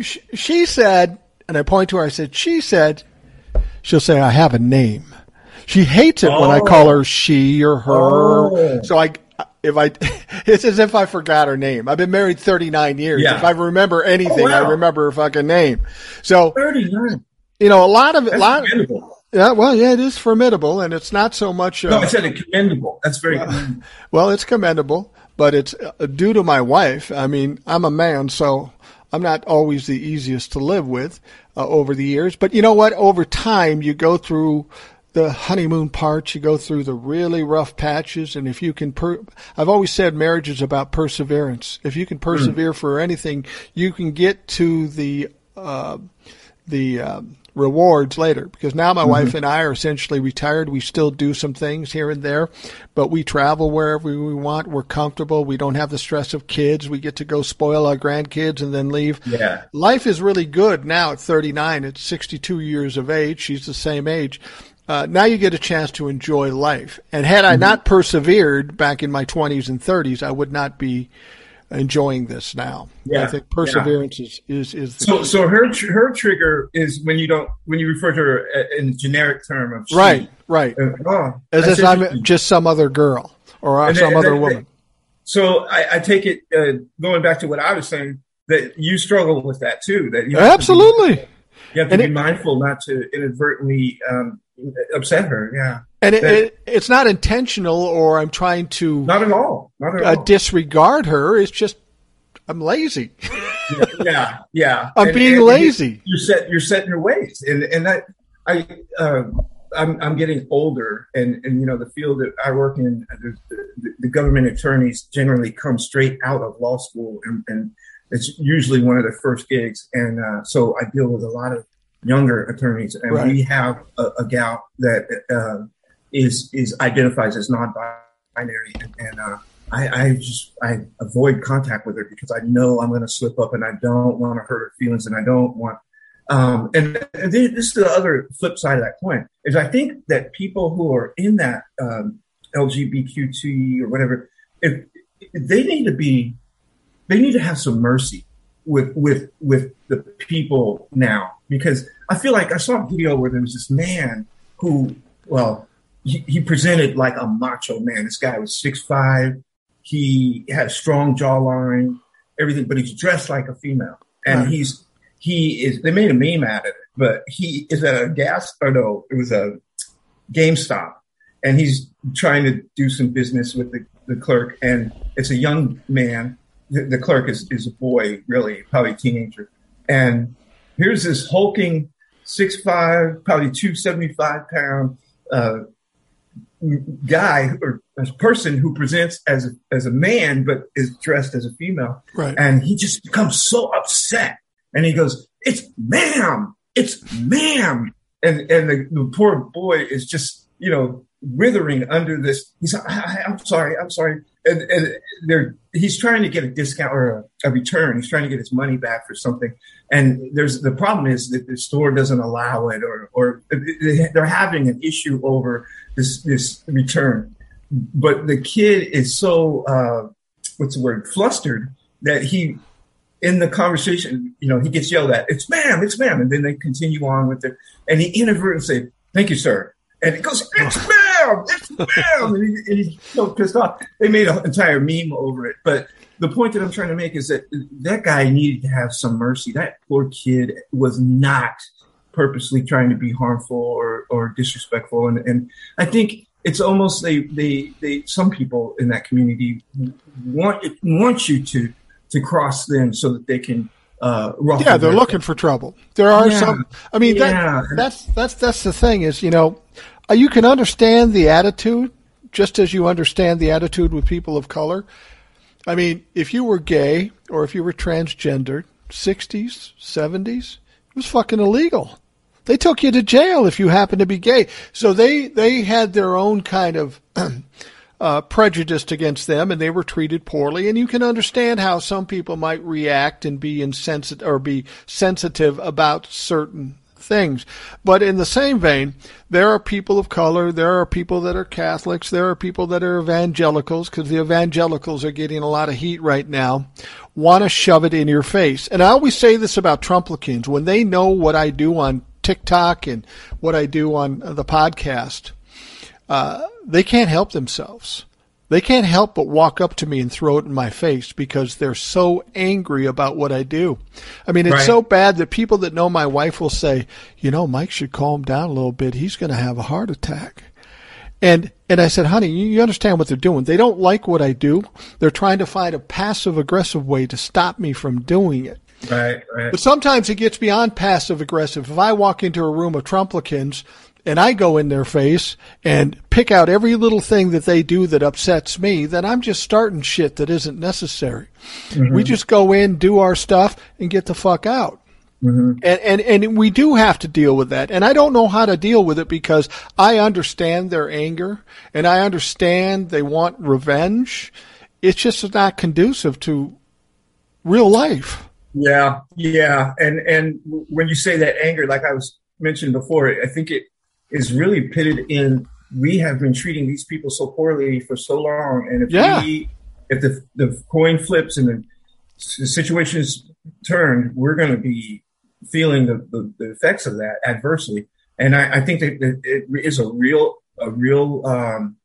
she, she said, and I point to her, I said, she said, she'll say, I have a name. She hates it oh. when I call her she or her. Oh. So I, if I, it's as if I forgot her name. I've been married 39 years. Yeah. If I remember anything, oh, wow. I remember her fucking name. So 39. You know, a lot of it. Lot, yeah, well, yeah, it is formidable, and it's not so much. Uh, no, I said it commendable. That's very well, commendable. well, it's commendable, but it's uh, due to my wife. I mean, I'm a man, so I'm not always the easiest to live with uh, over the years. But you know what? Over time, you go through the honeymoon parts, you go through the really rough patches, and if you can, per- I've always said marriage is about perseverance. If you can hmm. persevere mm. for anything, you can get to the uh, the uh, rewards later. Because now my mm-hmm. wife and I are essentially retired. We still do some things here and there, but we travel wherever we want. We're comfortable. We don't have the stress of kids. We get to go spoil our grandkids and then leave. Yeah, life is really good now at 39. At 62 years of age, she's the same age uh, now you get a chance to enjoy life. And had I mm-hmm. not persevered back in my 20s and 30s, I would not be enjoying this now. Yeah, I think perseverance yeah. is is is so. Key. So her her trigger is when you don't when you refer to her in a generic term of she, right, right, uh, oh, as if I'm just some other girl or and some then, other then, woman. So I, I take it uh, going back to what I was saying that you struggle with that too. That you absolutely. Be, you have to and be it, mindful not to inadvertently um, upset her. Yeah. And it, it, it's not intentional, or I'm trying to not at all, not at uh, all. disregard her. It's just I'm lazy. yeah, yeah. I'm and, being and lazy. You're set. You're setting your ways, and and that I. Uh, I'm, I'm getting older, and, and you know the field that I work in, uh, the, the, the government attorneys generally come straight out of law school, and, and it's usually one of their first gigs. And uh, so I deal with a lot of younger attorneys, and right. we have a, a gal that uh, is is identifies as non-binary, and, and uh, I, I, just I avoid contact with her because I know I'm going to slip up, and I don't want to hurt her feelings, and I don't want. Um, and, and this is the other flip side of that coin is I think that people who are in that um, LGBTQ or whatever, if, if they need to be, they need to have some mercy with with with the people now because I feel like I saw a video where there was this man who, well, he, he presented like a macho man. This guy was six five. He had a strong jawline, everything, but he's dressed like a female, and right. he's he is. They made a meme out of it, but he is at a gas or no, it was a GameStop, and he's trying to do some business with the, the clerk, and it's a young man the, the clerk is, is a boy, really, probably a teenager. And here's this hulking six five, probably two seventy five pound uh, guy or a person who presents as a, as a man but is dressed as a female. Right. And he just becomes so upset, and he goes, "It's ma'am, it's ma'am," and and the, the poor boy is just you know withering under this. He's, I, am sorry, I'm sorry. And, and he's trying to get a discount or a, a, return. He's trying to get his money back for something. And there's the problem is that the store doesn't allow it, or or they're having an issue over this this return. But the kid is so uh, what's the word flustered that he in the conversation, you know, he gets yelled at. It's ma'am, it's ma'am, and then they continue on with it, and he inadvertently say, "Thank you, sir," and it goes, "It's ma'am, it's ma'am," and, he, and he's so pissed off. They made an entire meme over it. But the point that I'm trying to make is that that guy needed to have some mercy. That poor kid was not purposely trying to be harmful or, or disrespectful, and, and I think it's almost they, they they some people in that community want want you to to cross them so that they can uh, yeah, they're looking for trouble. There are yeah. some. I mean, yeah. that, that's that's that's the thing is, you know, uh, you can understand the attitude just as you understand the attitude with people of color. I mean, if you were gay or if you were transgender, 60s, 70s, it was fucking illegal. They took you to jail if you happened to be gay. So they they had their own kind of uh, prejudiced against them, and they were treated poorly. And you can understand how some people might react and be insensitive or be sensitive about certain things. But in the same vein, there are people of color, there are people that are Catholics, there are people that are evangelicals, because the evangelicals are getting a lot of heat right now, want to shove it in your face. And I always say this about Trumplicans when they know what I do on TikTok and what I do on the podcast, uh, they can't help themselves. They can't help but walk up to me and throw it in my face because they're so angry about what I do. I mean, it's right. so bad that people that know my wife will say, you know, Mike should calm down a little bit. He's going to have a heart attack. And, and I said, honey, you understand what they're doing. They don't like what I do. They're trying to find a passive aggressive way to stop me from doing it. Right, right. But sometimes it gets beyond passive aggressive. If I walk into a room of Trumplicans and I go in their face and pick out every little thing that they do that upsets me, then I'm just starting shit that isn't necessary. Mm-hmm. We just go in, do our stuff, and get the fuck out. Mm-hmm. And, and and we do have to deal with that. And I don't know how to deal with it because I understand their anger and I understand they want revenge. It's just not conducive to real life. Yeah, yeah. And and when you say that anger, like I was mentioned before, I think it is really pitted in. We have been treating these people so poorly for so long, and if Yeah. we, if the the coin flips and the, the situation is turned, we're going to be feeling the, the, the effects of that adversely. And I, I think that that it is a real a real um,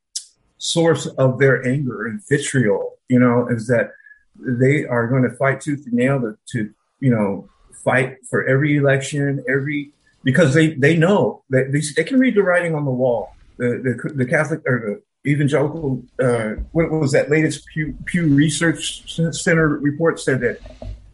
source of their anger and vitriol. You know, is that they are going to fight tooth and nail to, to you know fight for every election, every because they they know that they, they can read the writing on the wall. The the, the Catholic or the evangelical uh, what was that latest Pew Pew Research Center report said that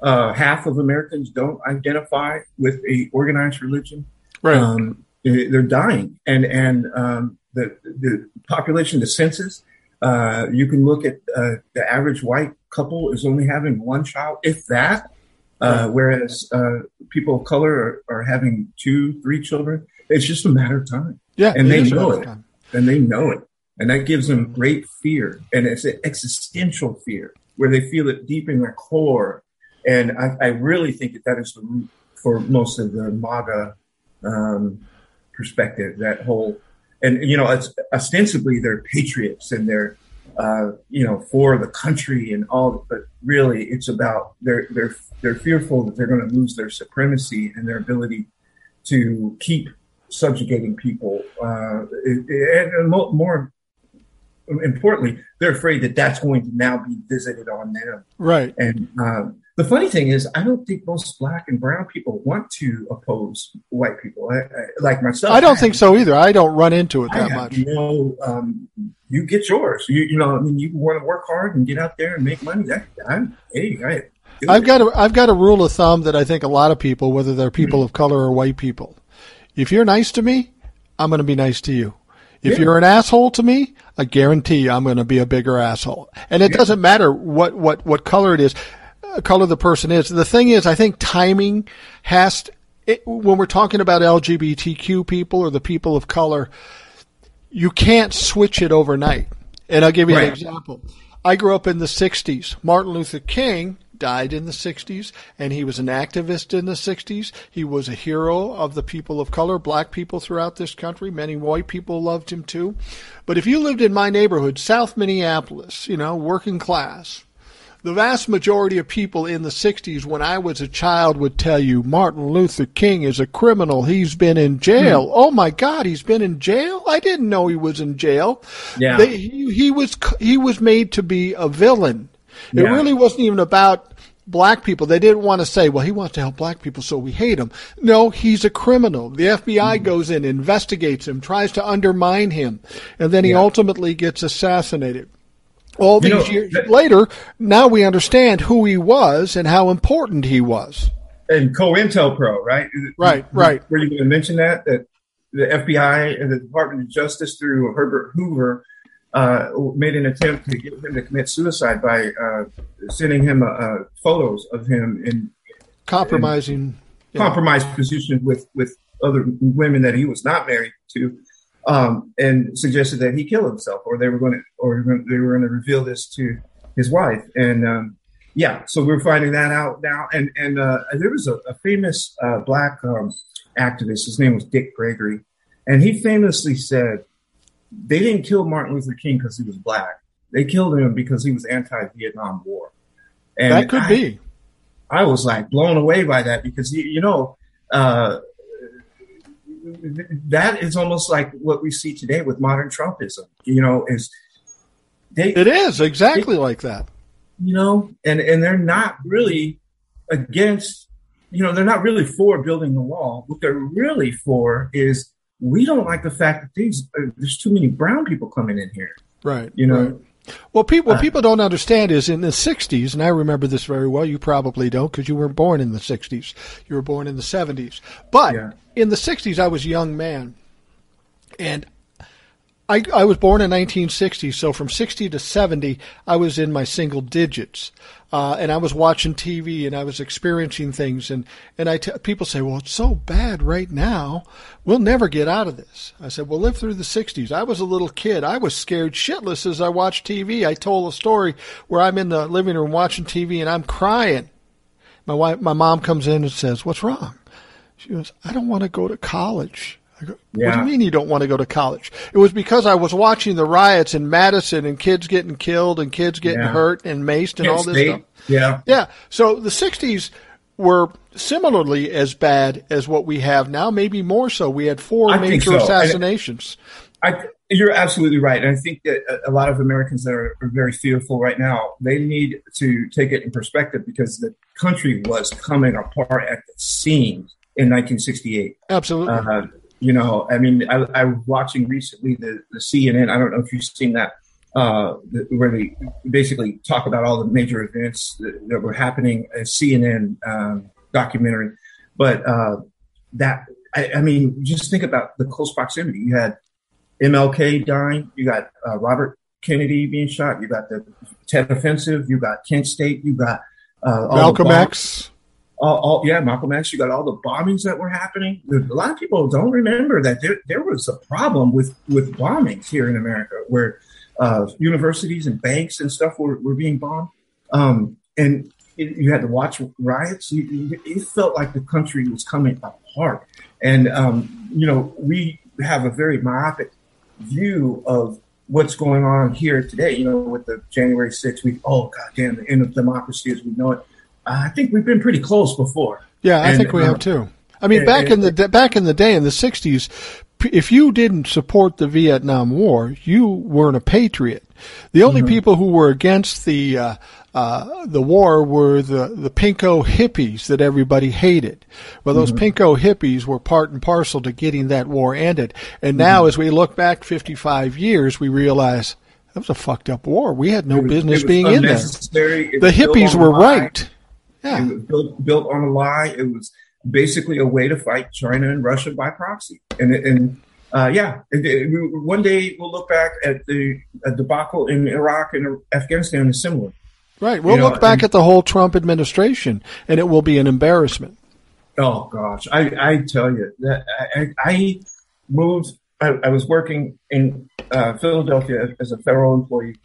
uh, half of Americans don't identify with a organized religion. Right. Um, they- they're dying, and and um, the the population, the census. Uh, you can look at uh, the average white couple is only having one child, if that. Uh, whereas uh, people of color are, are having two, three children. It's just a matter of time, yeah. and they know it. time. and they know it, and that gives them great fear, and it's an existential fear where they feel it deep in their core. And I, I really think that that is the root for most of the MAGA um, perspective. That whole, and you know, it's ostensibly they're patriots and they're, uh, you know, for the country and all, but really it's about they're they're they're fearful that they're going to lose their supremacy and their ability to keep subjugating people. Uh, and, and more importantly, they're afraid that that's going to now be visited on them. Right. And um, the funny thing is, I don't think most black and brown people want to oppose white people, I, I, like myself. I don't think so either. I don't run into it that much. no, um, you get yours. You, you know, I mean, you want to work hard and get out there and make money. That, I'm, hey, I, I've got a I've got a rule of thumb that I think a lot of people, whether they're people of color or white people, if you're nice to me, I'm going to be nice to you. If Yeah. you're an asshole to me, I guarantee you I'm going to be a bigger asshole. And it doesn't matter what what what color it is, uh, color the person is. The thing is, I think timing has to, it, when we're talking about LGBTQ people or the people of color, you can't switch it overnight. And I'll give you an example. I grew up in the 60s. Martin Luther King died in the 60s, and he was an activist in the 60s. He was a hero of the people of color, black people throughout this country. Many white people loved him too. But if you lived in my neighborhood, South Minneapolis, you know, working class, the vast majority of people in the 60s when I was a child would tell you Martin Luther King is a criminal. He's been in jail. Oh my God, he's been in jail? I didn't know he was in jail. Yeah. They, he, he was he was made to be a villain. It Yeah. really wasn't even about black people. They didn't want to say, well, he wants to help black people, so we hate him. No, he's a criminal. The FBI Hmm. goes in, investigates him, tries to undermine him, and then he Yeah. ultimately gets assassinated. All You these know, years that- later, now we understand who he was and how important he was. and COINTELPRO, right? Right, right. Were you going to mention that that the FBI and the Department of Justice through Herbert Hoover uh, made an attempt to get him to commit suicide by uh, sending him uh, uh, photos of him in Compromising. Yeah. compromised positions with with other women that he was not married to, um, and suggested that he kill himself, or they were going to, or they were going to reveal this to his wife. And um, yeah, so we're finding that out now. And and uh, there was a, a famous uh, black um, activist. His name was Dick Gregory, and he famously said they didn't kill Martin Luther King because he was black. They killed him because he was anti-Vietnam War. And that could I- be. I was like blown away by that because you, you know uh, that is almost like what we see today with modern Trumpism. You know, is they It is exactly like that. you know, and and they're not really against. You know, they're not really for building the wall. What they're really for is we don't like the fact that these uh, there's too many brown people coming in here. Right. You know, right. Well, people what Uh, people don't understand is in the '60s, and I remember this very well. You probably don't because you weren't born in the '60s. You were born in the '70s. But Yeah. in the '60s, I was a young man, and I, I was born in 1960. So from 60 to 70, I was in my single digits, uh, and I was watching TV and I was experiencing things. And and I t- people say, well, it's so bad right now. We'll never get out of this. I said, well, live through the 60s. I was a little kid. I was scared shitless as I watched TV. I told a story where I'm in the living room watching TV and I'm crying. My wife, my mom comes in and says, "What's wrong?" She goes, "I don't want to go to college." Go, yeah. What do you mean you don't want to go to college? It was because I was watching the riots in Madison and kids getting killed and kids getting yeah. hurt and maced and Kent all this State. stuff. Yeah. Yeah. So the 60s were similarly as bad as what we have now, maybe more so. We had four I major so. assassinations. I, you're absolutely right. And I think that a lot of Americans that are, are, very fearful right now, they need to take it in perspective because the country was coming apart at the seams in 1968. Absolutely. Uh, you know, I mean, I, I, was watching recently the, the CNN. I don't know if you've seen that, uh, the, where they basically talk about all the major events that, that were happening. A CNN um, documentary, but uh, that I, I, mean, just think about the close proximity. You had MLK dying. You got uh, Robert Kennedy being shot. You got the Tet Offensive. You got Kent State. You got uh, Malcolm X. All, all, yeah, Malcolm X. You got all the bombings that were happening. A lot of people don't remember that there, there was a problem with, with bombings here in America, where uh, universities and banks and stuff were, were being bombed. Um, and it, you had to watch riots. it felt like the country was coming apart. And um, you know, we have a very myopic view of what's going on here today. You know, with the January 6th, we oh god damn, the end of democracy as we know it. I think we've been pretty close before. Yeah, I and, think we uh, have too. I mean, and, back and, in the back in the day in the '60s, if you didn't support the Vietnam War, you weren't a patriot. The only mm-hmm. people who were against the uh, uh, the war were the, the pinko hippies that everybody hated. Well, those mm-hmm. pinko hippies were part and parcel to getting that war ended. And now, mm-hmm. as we look back 55 years, we realize that was a fucked up war. We had no was, business being in there. The hippies were right. Yeah. It was built, built on a lie. It was basically a way to fight China and Russia by proxy. And, and uh, yeah, one day we'll look back at the debacle in Iraq and Afghanistan is similar. Right. We'll you look know, back and, at the whole Trump administration, and it will be an embarrassment. Oh gosh, I, I tell you that I, I moved. I, I, was working in uh, Philadelphia as a federal employee,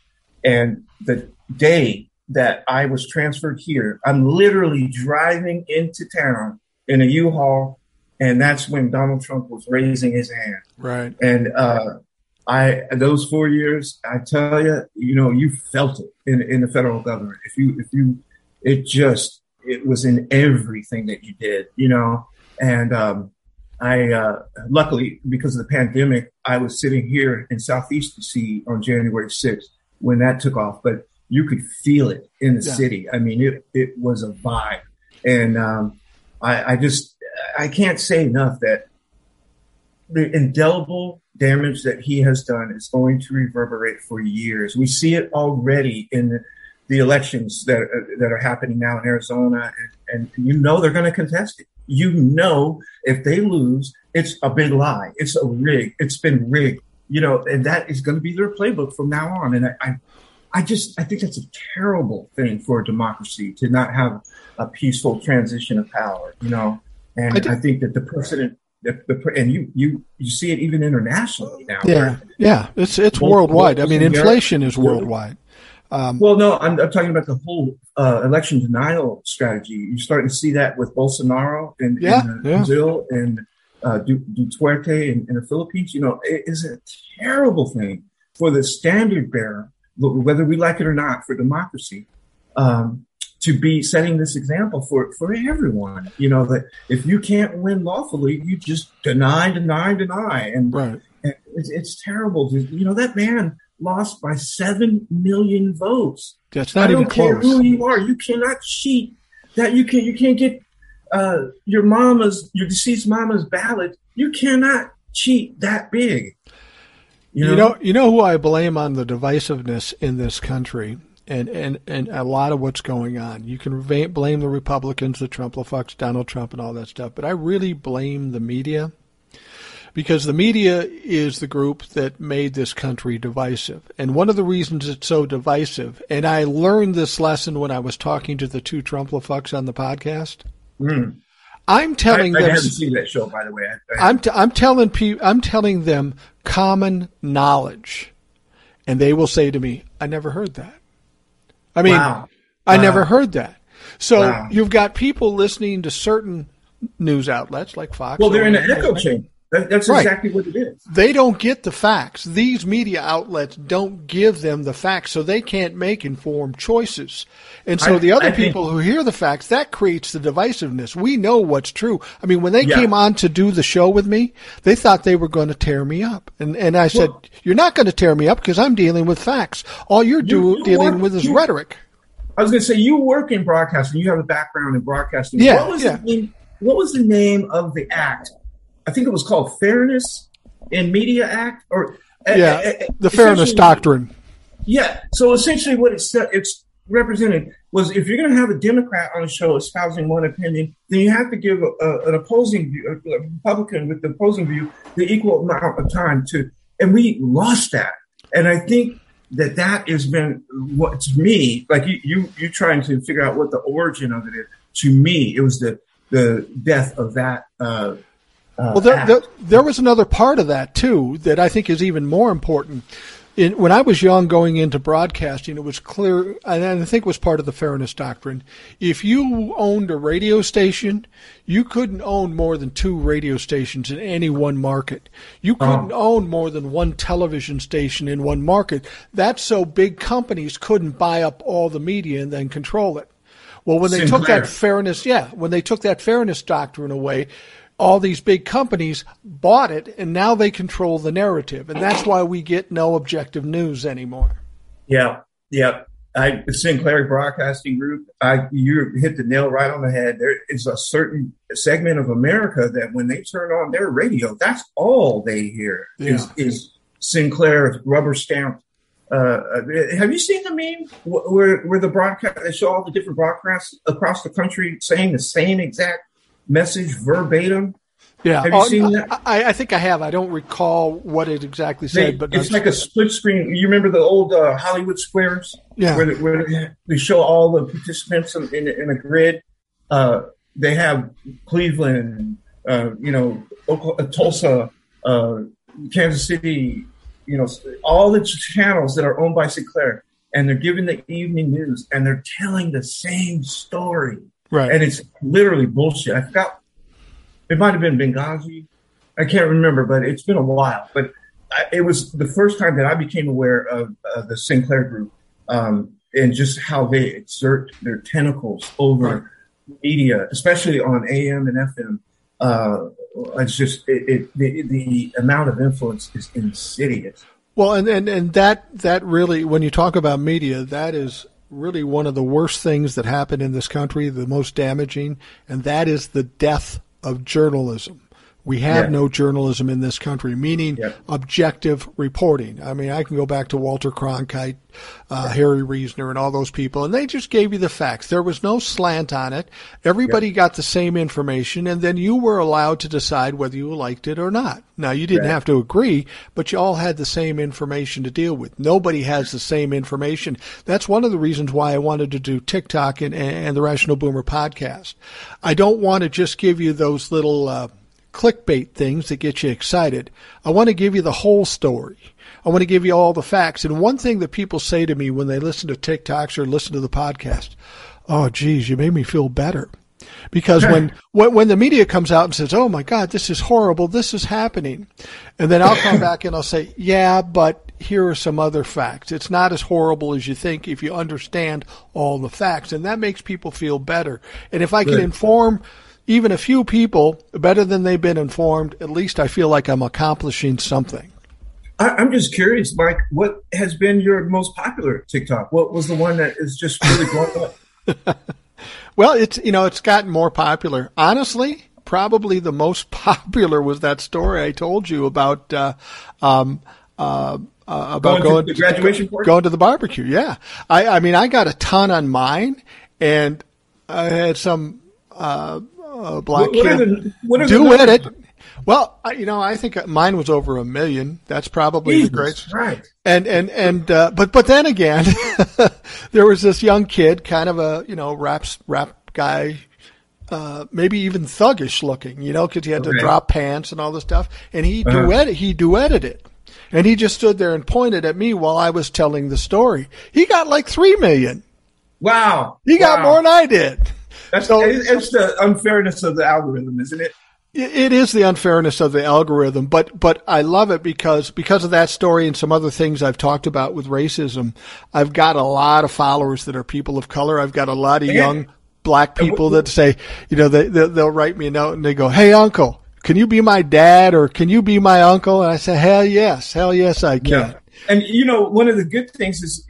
and the day that I was transferred here, I'm literally driving into town in a U-Haul, and that's when Donald Trump was raising his hand. Right. And uh, I those four years, I tell you, you know, you felt it in in the federal government. If you if you, it just it was in everything that you did, you know. And um, I uh, luckily because of the pandemic, I was sitting here in Southeast DC on January sixth when that took off, but you could feel it in the yeah. city. I mean, it it was a vibe, and um, I, I just I can't say enough that the indelible damage that he has done is going to reverberate for years. We see it already in the elections that uh, that are happening now in Arizona, and, and you know they're going to contest it. You know if they lose, it's a big lie. It's a rig. It's been rigged. You know, and that is going to be their playbook from now on. And I, I, I just I think that's a terrible thing for a democracy to not have a peaceful transition of power. You know, and I, I think that the precedent the, the, and you you you see it even internationally now. Yeah, yeah, it's it's worldwide. I mean, inflation is worldwide. Um, well, no, I'm, I'm, talking about the whole uh, election denial strategy. You're starting to see that with Bolsonaro in, yeah, in uh, yeah. Brazil and uh, Duterte in, in, the Philippines. You know, it is a terrible thing for the standard bearer, whether we like it or not, for democracy. Um, to be setting this example for for everyone. You know that if you can't win lawfully, you just deny, deny, deny, and, right. and it's, it's, terrible. To, you know that man lost by seven million votes. That's not I don't even care close. who you are. You cannot cheat. That you can you can't get uh, your mama's your deceased mama's ballot. You cannot cheat that big. You know? you know, you know who I blame on the divisiveness in this country and, and, and a lot of what's going on. You can blame the Republicans, the Trump fucks, Donald Trump, and all that stuff, but I really blame the media because the media is the group that made this country divisive. And one of the reasons it's so divisive, and I learned this lesson when I was talking to the two Trump fucks on the podcast. Mm. I'm telling I, them. I haven't seen that show, by the way. I, am t- I'm telling pe- I'm telling them common knowledge, and they will say to me, "I never heard that." I mean, wow. I wow. never heard that. So wow. you've got people listening to certain news outlets like Fox. Well, they're in an echo chamber. That, that's right. exactly what it is. They don't get the facts. These media outlets don't give them the facts, so they can't make informed choices. And so I, the other I people think, who hear the facts, that creates the divisiveness. We know what's true. I mean, when they yeah. came on to do the show with me, they thought they were going to tear me up. And, and I said, well, you're not going to tear me up because I'm dealing with facts. All you're you, do, you dealing work, with is you, rhetoric. I was going to say, you work in broadcasting. You have a background in broadcasting. Yeah. What was, yeah. The, what was the name of the act I think it was called Fairness in Media Act, or yeah, uh, uh, the Fairness Doctrine. Yeah. So essentially, what it's it's represented was if you're going to have a Democrat on a show espousing one opinion, then you have to give a, a, an opposing view, a Republican with the opposing view, the equal amount of time to. And we lost that. And I think that that has been what to me, like you, you, you trying to figure out what the origin of it is. To me, it was the the death of that uh, uh, well, there, there, there, was another part of that too that I think is even more important. In, when I was young, going into broadcasting, it was clear, and I think it was part of the fairness doctrine. If you owned a radio station, you couldn't own more than two radio stations in any one market. You oh. couldn't oh. own more than one television station in one market. That's so big companies couldn't buy up all the media and then control it. Well, when they Sinclair. took that fairness, yeah, when they took that fairness doctrine away, all these big companies bought it and now they control the narrative and that's why we get no objective news anymore yeah yeah I, Sinclair Broadcasting Group, I, you hit the nail right on the head. There is a certain segment of America that when they turn on their radio, that's all they hear yeah. is, is Sinclair rubber stamped. Uh, uh, have you seen the meme where, where the broadcast, they show all the different broadcasts across the country saying the same exact message verbatim. Yeah, have you oh, seen that? I, I, think I have. I don't recall what it exactly said, they, but it's like a split screen. You remember the old uh, Hollywood squares? Yeah, where, where, they show all the participants in, in, in a grid. Uh, they have Cleveland, uh, you know, Oklahoma, Tulsa, uh, Kansas City, you know, all the channels that are owned by Sinclair, and they're giving the evening news, and they're telling the same story Right. And it's literally bullshit. I forgot. It might have been Benghazi. I can't remember, but it's been a while. But I, it was the first time that I became aware of uh, the Sinclair Group um, and just how they exert their tentacles over right. media, especially on AM and FM. Uh, it's just it, it, the, the amount of influence is insidious. Well, and, and and that that really, when you talk about media, that is really one of the worst things that happened in this country, the most damaging, and that is the death of journalism. We have yeah. no journalism in this country, meaning yeah. objective reporting. I mean, I can go back to Walter Cronkite, uh, yeah. Harry Reasoner, and all those people, and they just gave you the facts. There was no slant on it. Everybody got the same information, and then you were allowed to decide whether you liked it or not. Now, you didn't right. have to agree, but you all had the same information to deal with. Nobody has the same information. That's one of the reasons why I wanted to do TikTok and, and the Rational Boomer podcast. I don't want to just give you those little, uh, clickbait things that get you excited. I want to give you the whole story. I want to give you all the facts. And one thing that people say to me when they listen to TikToks or listen to the podcast, oh, geez, you made me feel better. Because when, when, when the media comes out and says, oh my God, this is horrible, this is happening. And then I'll come back and I'll say, yeah, but here are some other facts. It's not as horrible as you think if you understand all the facts. And that makes people feel better. And if I can inform even a few people better than they've been informed, at least I feel like I'm accomplishing something. I'm just curious, Mike, what has been your most popular TikTok? What was the one that is just really growing up? well, it's, you know, it's gotten more popular. Honestly, probably the most popular was that story I told you about, uh, um, uh, uh, about going, going to the graduation going to the barbecue. Yeah. I, I mean, I got a ton on mine and I had some, uh, uh, black what, kid. The, do edit. Well, you know, I think mine was over a million. That's probably Jesus, the greatest. Right. And and and uh, but but then again, there was this young kid, kind of a you know rap rap guy, uh, maybe even thuggish looking, you know, because he had okay. to drop pants and all this stuff, and he uh-huh. duet he duetted it. And he just stood there and pointed at me while I was telling the story. He got like three million. Wow. He got wow. more than I did. That's so, it's the unfairness of the algorithm, isn't it? it is the unfairness of the algorithm, but but I love it because because of that story and some other things I've talked about with racism. I've got a lot of followers that are people of color. I've got a lot of young black people that say, you know, they they'll write me a note and they go, "Hey, uncle, can you be my dad or can you be my uncle?" And I say, "Hell yes, hell yes, I can." Yeah. And you know, one of the good things is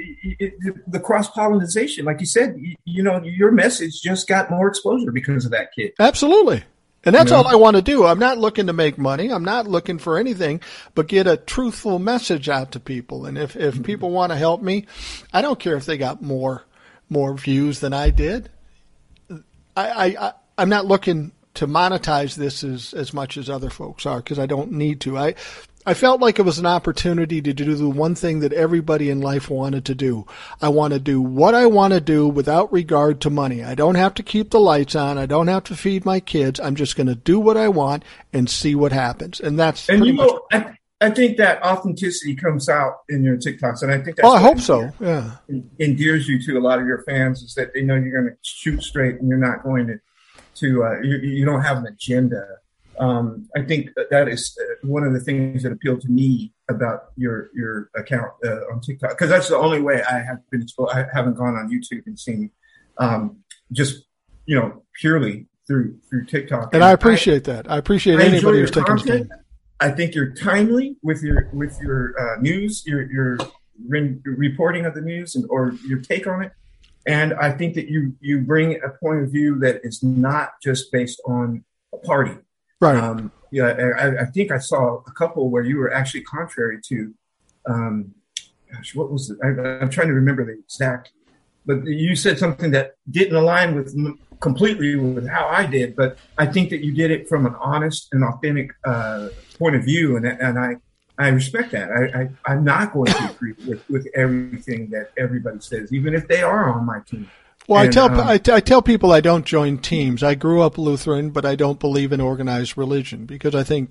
the cross pollination. Like you said, you know, your message just got more exposure because of that kid. Absolutely. And that's all I want to do. I'm not looking to make money. I'm not looking for anything but get a truthful message out to people. And if, if mm-hmm. people want to help me, I don't care if they got more more views than I did. I, I, I am not looking to monetize this as, as much as other folks are because I don't need to. I I felt like it was an opportunity to do the one thing that everybody in life wanted to do. I want to do what I want to do without regard to money. I don't have to keep the lights on. I don't have to feed my kids. I'm just going to do what I want and see what happens. And that's and you know, I, I, think that authenticity comes out in your TikToks, and I think that's oh, I hope so. Yeah, endears you to a lot of your fans is that they know you're going to shoot straight and you're not going to to uh, you, you don't have an agenda um, I think that is uh, one of the things that appealed to me about your your account uh, on TikTok because that's the only way I have been exposed. I haven't gone on YouTube and seen um, just you know purely through through TikTok. And, and I appreciate I, that. I appreciate I anybody who's taking time. I think you're timely with your with your uh, news, your your re- reporting of the news, and or your take on it. And I think that you you bring a point of view that is not just based on a party Right. Um, yeah, I, I, think I saw a couple where you were actually contrary to, um, gosh, what was it? I, am trying to remember the exact, but you said something that didn't align with completely with how I did, but I think that you did it from an honest and authentic uh, point of view, and and I I respect that. I, I am not going to agree with with everything that everybody says, even if they are on my team. Well, and, I tell um, I, I tell people I don't join teams. I grew up Lutheran, but I don't believe in organized religion because I think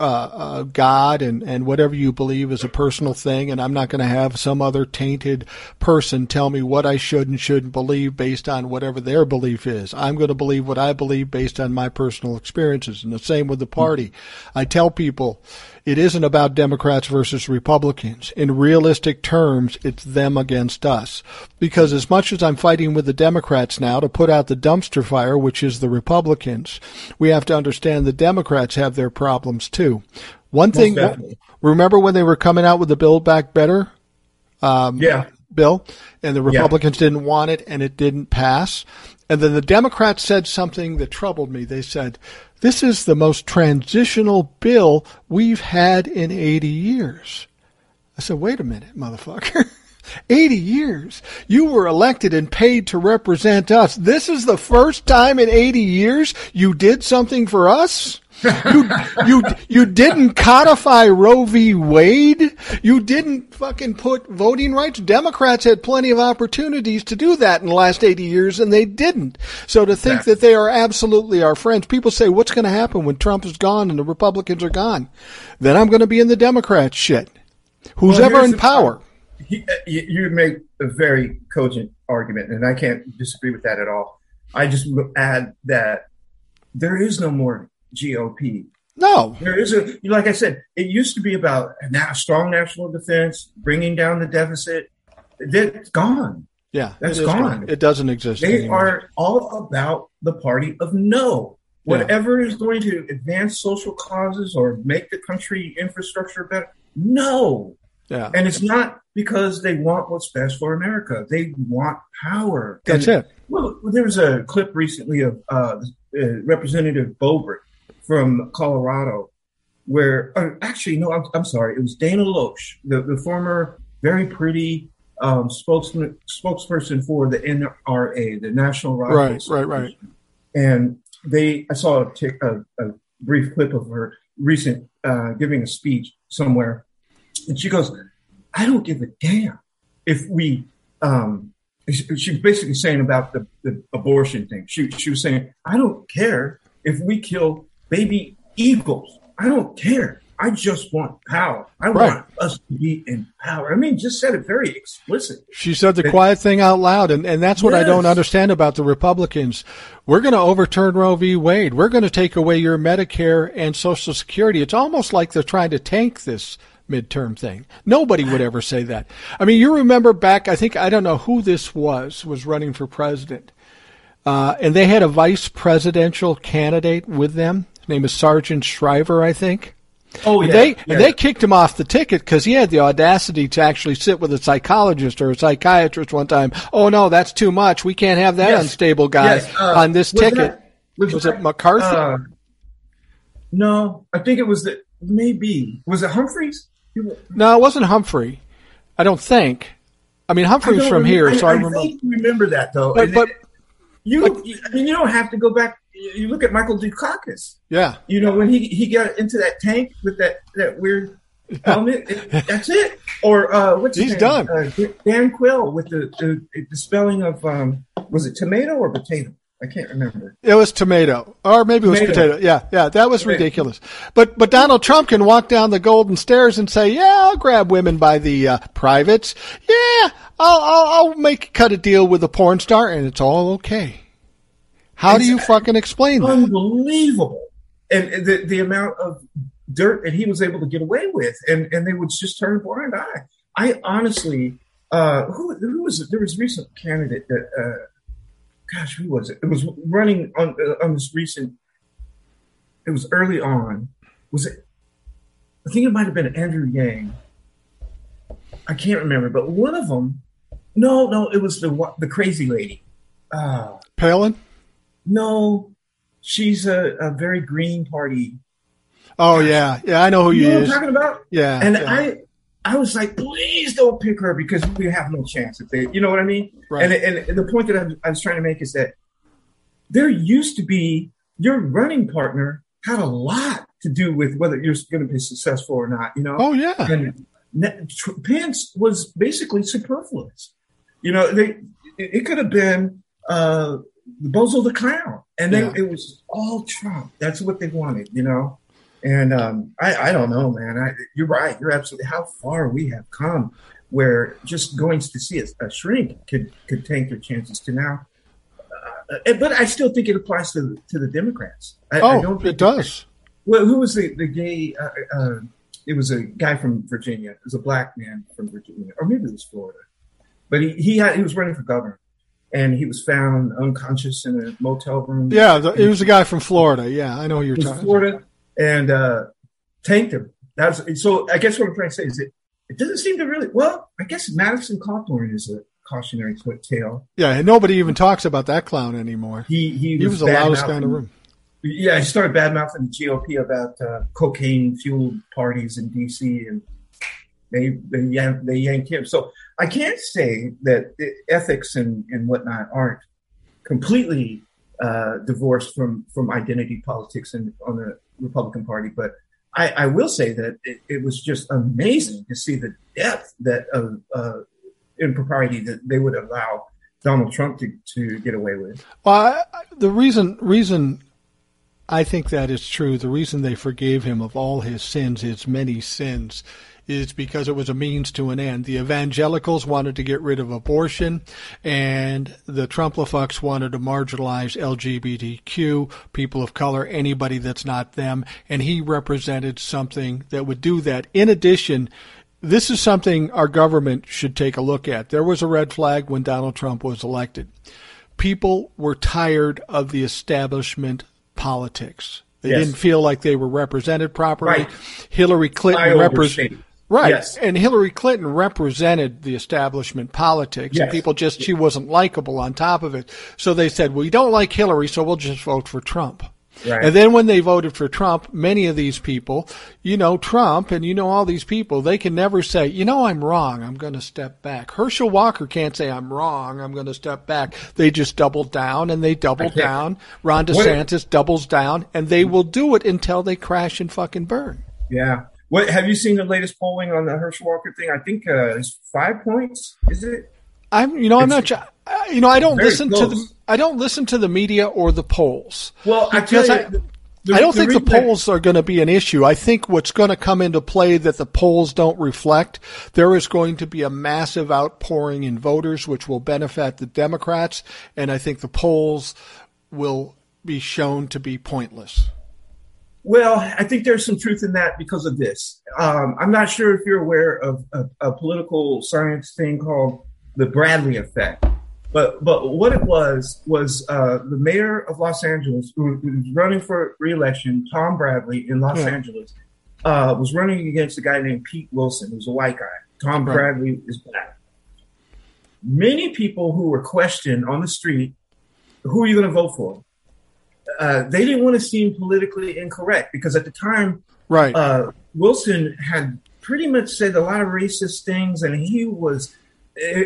uh, uh, God and, and whatever you believe is a personal thing, and I'm not going to have some other tainted person tell me what I should and shouldn't believe based on whatever their belief is. I'm going to believe what I believe based on my personal experiences, and the same with the party. I tell people it isn't about Democrats versus Republicans. In realistic terms, it's them against us. Because as much as I'm fighting with the Democrats now to put out the dumpster fire, which is the Republicans, we have to understand the Democrats have their problems too. One thing, remember when they were coming out with the Build Back Better? Um, yeah. Bill, and the Republicans yeah. didn't want it, and it didn't pass. And then the Democrats said something that troubled me. They said, this is the most transitional bill we've had in 80 years. I said, wait a minute, motherfucker. 80 years. You were elected and paid to represent us. This is the first time in 80 years you did something for us? You you you didn't codify Roe v. Wade. You didn't fucking put voting rights. Democrats had plenty of opportunities to do that in the last 80 years and they didn't. So to think that they are absolutely our friends, people say, what's going to happen when Trump is gone and the Republicans are gone? Then I'm going to be in the Democrat shit. Who's well, ever in power? He, uh, you make a very cogent argument, and I can't disagree with that at all. I just add that there is no more GOP. No, there is a like I said, it used to be about a strong national defense, bringing down the deficit. That's gone. Yeah, that's gone. gone. It doesn't exist. They anymore. are all about the party of no. Whatever yeah. is going to advance social causes or make the country infrastructure better, no. Yeah. And it's not because they want what's best for America. They want power. That's and, it. Well, there was a clip recently of uh, uh, Representative Boebert from Colorado, where uh, actually no, I'm, I'm, sorry, it was Dana Loesch, the, the former very pretty um, spokesman spokesperson for the NRA, the National Right, right, right. And they, I saw a, t- a, a brief clip of her recent uh, giving a speech somewhere, and she goes, "I don't give a damn if we." Um, she was basically saying about the, the abortion thing. She she was saying, "I don't care if we kill baby eagles. I don't care I just want power. I right. want us to be in power. I mean, just said it very explicit. She said the quiet thing out loud, and, and that's what yes. I don't understand about the Republicans. We're going to overturn Roe v. Wade. We're going to take away your Medicare and Social Security. It's almost like they're trying to tank this midterm thing. Nobody would ever say that. I mean, you remember back, I think, I don't know who this was, was running for president. Uh, and they had a vice presidential candidate with them. Name is Sargent Shriver, I think. Oh, yeah. And they, yeah. they kicked him off the ticket because he had the audacity to actually sit with a psychologist or a psychiatrist one time. Oh, no, that's too much. We can't have that yes. unstable guy yes. uh, on this was ticket. That, was, was that, it McCarthy? Uh, no, I think it was the, maybe. Was it Humphreys? No, it wasn't Humphrey. I don't think. I mean, Humphrey's from remember, here, so I, I remember. remember that though. But, but you, I mean, you don't have to go back. You look at Michael Dukakis. Yeah. You know when he he got into that tank with that that weird helmet. it, that's it. Or uh, what's he's done. Uh, Dan Quayle with the, the, the spelling of um, was it tomato or potato? I can't remember. It was tomato, or maybe it was potato. Yeah, yeah, that was tomato. ridiculous. But but Donald Trump can walk down the golden stairs and say, "Yeah, I'll grab women by the uh, privates. Yeah, I'll, I'll I'll make cut a deal with a porn star, and it's all okay." How it's do you fucking explain that? Unbelievable, and the the amount of dirt that he was able to get away with, and and they would just turn a blind eye. I honestly, uh, who who was it? There was a recent candidate that. Uh, gosh, who was it? It was running on uh, on this recent. It was early on. Was it? I think it might have been Andrew Yang. I can't remember, but one of them. No, no, it was the the crazy lady. Uh, Palin. No, she's a, a very Green Party. Oh yeah, yeah, I know who you, you know talking about. Yeah, and yeah. I I was like, please don't pick her because we have no chance if they, you know what I mean? Right. And, and, the point that I'm, I was trying to make is that there used to be your running partner had a lot to do with whether you're going to be successful or not, you know? Oh, yeah. And Pence was basically superfluous. You know, they, it could have been, uh, The bozo the Clown. And then yeah. it was all Trump. That's what they wanted, you know? And um, I, I don't know, man. I, you're right. You're absolutely how far we have come, where just going to see a, a shrink could could tank your chances to now. Uh, but I still think it applies to to the Democrats. I, oh, I don't it does. Well, who was the the gay? Uh, uh, it was a guy from Virginia. It was a black man from Virginia, or maybe it was Florida. But he he had he was running for governor, and he was found unconscious in a motel room. Yeah, the, it was a guy from Florida. Yeah, I know who you're talking. Florida. And uh, tanked him. That's so. I guess what I'm trying to say is it. It doesn't seem to really. Well, I guess Madison Cawthorn is a cautionary tale. Yeah, and nobody even talks about that clown anymore. He he, he was, was the loudest guy in the room. Yeah, he started bad mouthing the GOP about uh, cocaine fueled parties in DC, and they they yanked, they yanked him. So I can't say that ethics and and whatnot aren't completely uh, divorced from from identity politics and on the Republican Party. But I, I will say that it, it, was just amazing to see the depth that of uh, impropriety that they would allow Donald Trump to, to get away with. Well, I, the reason reason I think that is true. The reason they forgave him of all his sins, his many sins, is because it was a means to an end. The evangelicals wanted to get rid of abortion, and the Trumplafucks wanted to marginalize LGBTQ, people of color, anybody that's not them, and he represented something that would do that. In addition, this is something our government should take a look at. There was a red flag when Donald Trump was elected. People were tired of the establishment politics. They yes. didn't feel like they were represented properly. Right. Hillary Clinton represented Right. Yes. And Hillary Clinton represented the establishment politics yes. and people just, she wasn't likable on top of it. So they said, we don't like Hillary, so we'll just vote for Trump. Right. And then when they voted for Trump, many of these people, you know, Trump and you know all these people, they can never say, you know, I'm wrong. I'm going to step back. Herschel Walker can't say I'm wrong. I'm going to step back. They just double down and they double down. Ron DeSantis doubles down and they will do it until they crash and fucking burn. Yeah. What have you seen the latest polling on the Herschel Walker thing? I think uh, it's five points. Is it? I'm, you know, I'm not. You know, I don't listen close. to the. I don't listen to the media or the polls. Well, I tell you, I, The, I don't the think the polls are going to be an issue. I think what's going to come into play that the polls don't reflect, there is going to be a massive outpouring in voters, which will benefit the Democrats, and I think the polls will be shown to be pointless. Well, I think there's some truth in that because of this. Um, I'm not sure if you're aware of a, a political science thing called the Bradley effect. But but what it was was uh, the mayor of Los Angeles, who was running for reelection, Tom Bradley in Los yeah. Angeles, uh, was running against a guy named Pete Wilson, who's a white guy. Tom right. Bradley is black. Many people who were questioned on the street, who are you going to vote for? Uh, they didn't want to seem politically incorrect because at the time, right, uh, Wilson had pretty much said a lot of racist things, and he was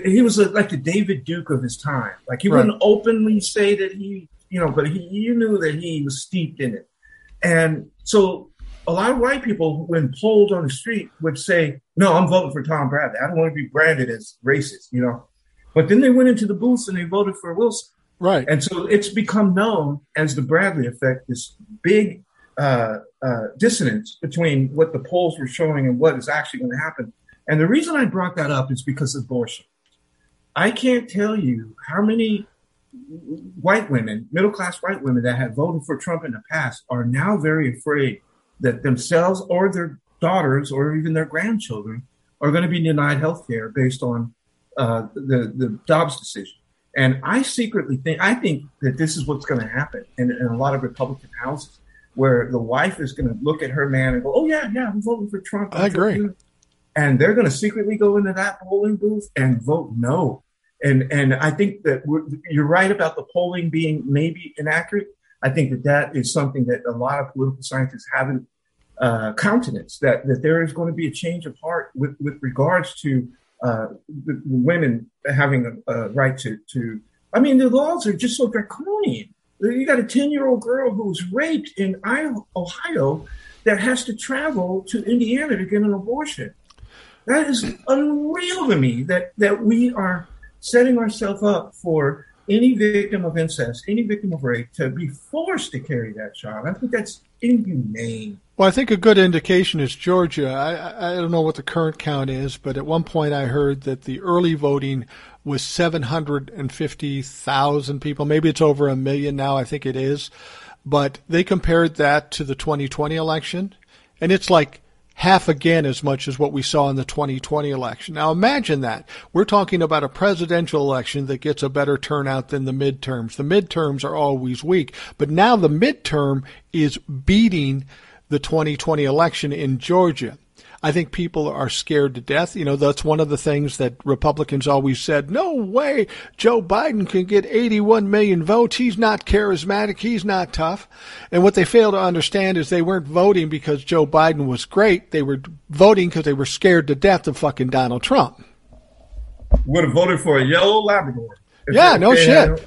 he was like the David Duke of his time. Like he right. wouldn't openly say that he, you know, but he, you knew that he was steeped in it. And so a lot of white people, when polled on the street, would say, "No, I'm voting for Tom Bradley. I don't want to be branded as racist," you know. But then they went into the booths and they voted for Wilson. Right. And so it's become known as the Bradley effect. This big uh, uh, dissonance between what the polls were showing and what is actually going to happen. And the reason I brought that up is because of abortion. I can't tell you how many white women, middle class white women that have voted for Trump in the past are now very afraid that themselves or their daughters or even their grandchildren are going to be denied health care based on uh, the, the Dobbs decision. And I secretly think, I think that this is what's going to happen in, in a lot of Republican houses where the wife is going to look at her man and go, "Oh yeah, yeah, I'm voting for Trump." I agree and they're going to secretly go into that polling booth and vote no. And and I think that you're right about the polling being maybe inaccurate. I think that that is something that a lot of political scientists haven't uh, countenance that that there is going to be a change of heart with with regards to uh, women having a, a, right to to. I mean, the laws are just so draconian. You got a ten year old girl who was raped in Ohio that has to travel to Indiana to get an abortion. That is unreal to me that, that we are setting ourselves up for any victim of incest, any victim of rape to be forced to carry that child. I think that's inhumane. Well, I think a good indication is Georgia. I, I don't know what the current count is, but at one point I heard that the early voting was 750,000 people. Maybe it's over a million now. I think it is. But they compared that to the 2020 election, and it's like half again as much as what we saw in the 2020 election. Now imagine that. We're talking about a presidential election that gets a better turnout than the midterms. The midterms are always weak, but now the midterm is beating the 2020 election in Georgia. I think people are scared to death. You know, that's one of the things that Republicans always said, no way Joe Biden can get 81 million votes. He's not charismatic. He's not tough. And what they fail to understand is they weren't voting because Joe Biden was great. They were voting because they were scared to death of fucking Donald Trump. Would have voted for a yellow Labrador. Yeah, no shit.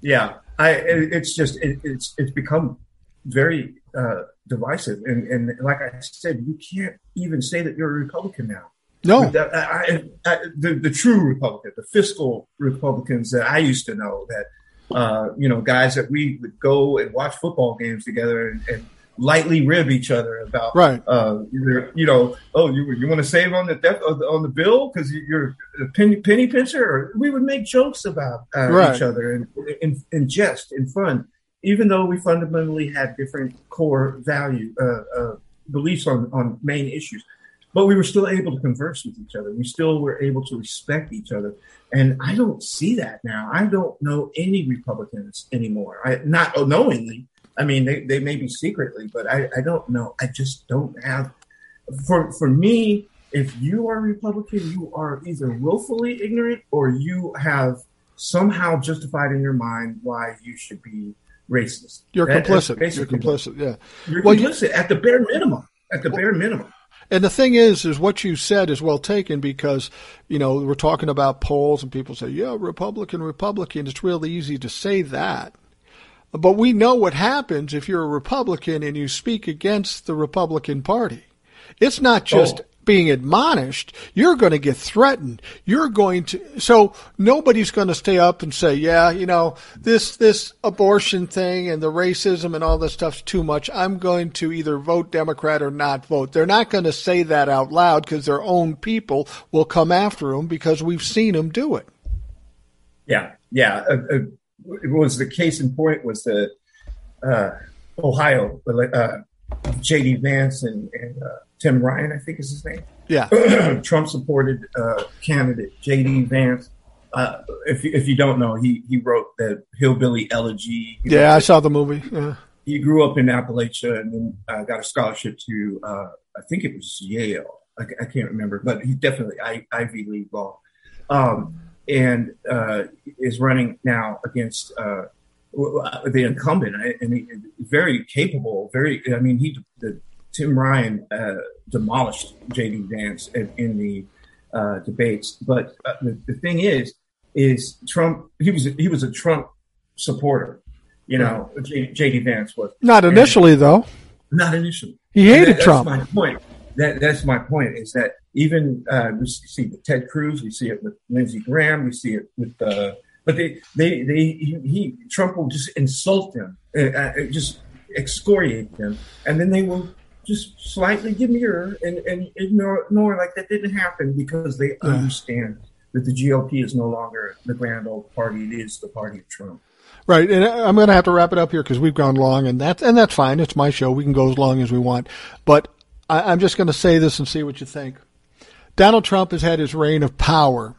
yeah, I. It's just it, it's it's become very uh, divisive. And, and like I said, you can't even say that you're a Republican now. No, the, I, I, the, the true Republican, the fiscal Republicans that I used to know, that uh, you know, guys that we would go and watch football games together and, and lightly rib each other about, right? Uh, you know, oh, you you want to save on the death on the bill because you're a penny penny pincher, or we would make jokes about uh, right. each other and in, in jest, in fun even though we fundamentally had different core value uh, uh, beliefs on, on main issues, but we were still able to converse with each other. We still were able to respect each other. And I don't see that now. I don't know any Republicans anymore. I not knowingly. I mean, they, they may be secretly, but I, I don't know. I just don't have. For for me, if you are a Republican, you are either willfully ignorant or you have somehow justified in your mind why you should be racist. You're that, complicit. You're complicit. Yeah. You're well, complicit you, at the bare minimum. At the well, bare minimum. And the thing is, is what you said is well taken because, you know, we're talking about polls and people say, yeah, Republican, Republican. It's really easy to say that. But we know what happens if you're a Republican and you speak against the Republican Party. It's not oh. just oh. Being admonished, you're going to get threatened. You're going to, so nobody's going to stay up and say, yeah, you know, this, this abortion thing and the racism and all this stuff's too much. I'm going to either vote Democrat or not vote. They're not going to say that out loud because their own people will come after them because we've seen them do it. Yeah. Yeah. Uh, uh, it was the case in point was the, uh, Ohio, uh, J.D. Vance and, and uh, Tim Ryan, I think is his name. Yeah. Trump supported uh, candidate J.D. Vance. Uh, if if you don't know, he he wrote the Hillbilly Elegy. He yeah, I saw the movie. Yeah. He grew up in Appalachia and then uh, got a scholarship to uh, I think it was Yale. I, I, can't remember, but he definitely I, Ivy League law, um, and uh, is running now against uh, the incumbent, and he, very capable. Very, I mean, he the, Tim Ryan uh, demolished J.D. Vance in, in the uh, debates. But uh, the, the thing is, is Trump? He was he was a Trump supporter. You know, J.D. Vance was not initially and, though. Not initially. He hated that, Trump. my point. That that's my point. Is that even uh, we see with Ted Cruz, we see it with Lindsey Graham, we see it with uh, but they, they, they, he, he Trump will just insult them, uh, uh, just excoriate them, and then they will just slightly demur and, and ignore, ignore like that didn't happen because they yeah. understand that the GOP is no longer the grand old party; it is the party of Trump. Right, and I'm going to have to wrap it up here because we've gone long, and that's and that's fine. It's my show; we can go as long as we want. But I, I'm just going to say this and see what you think. Donald Trump has had his reign of power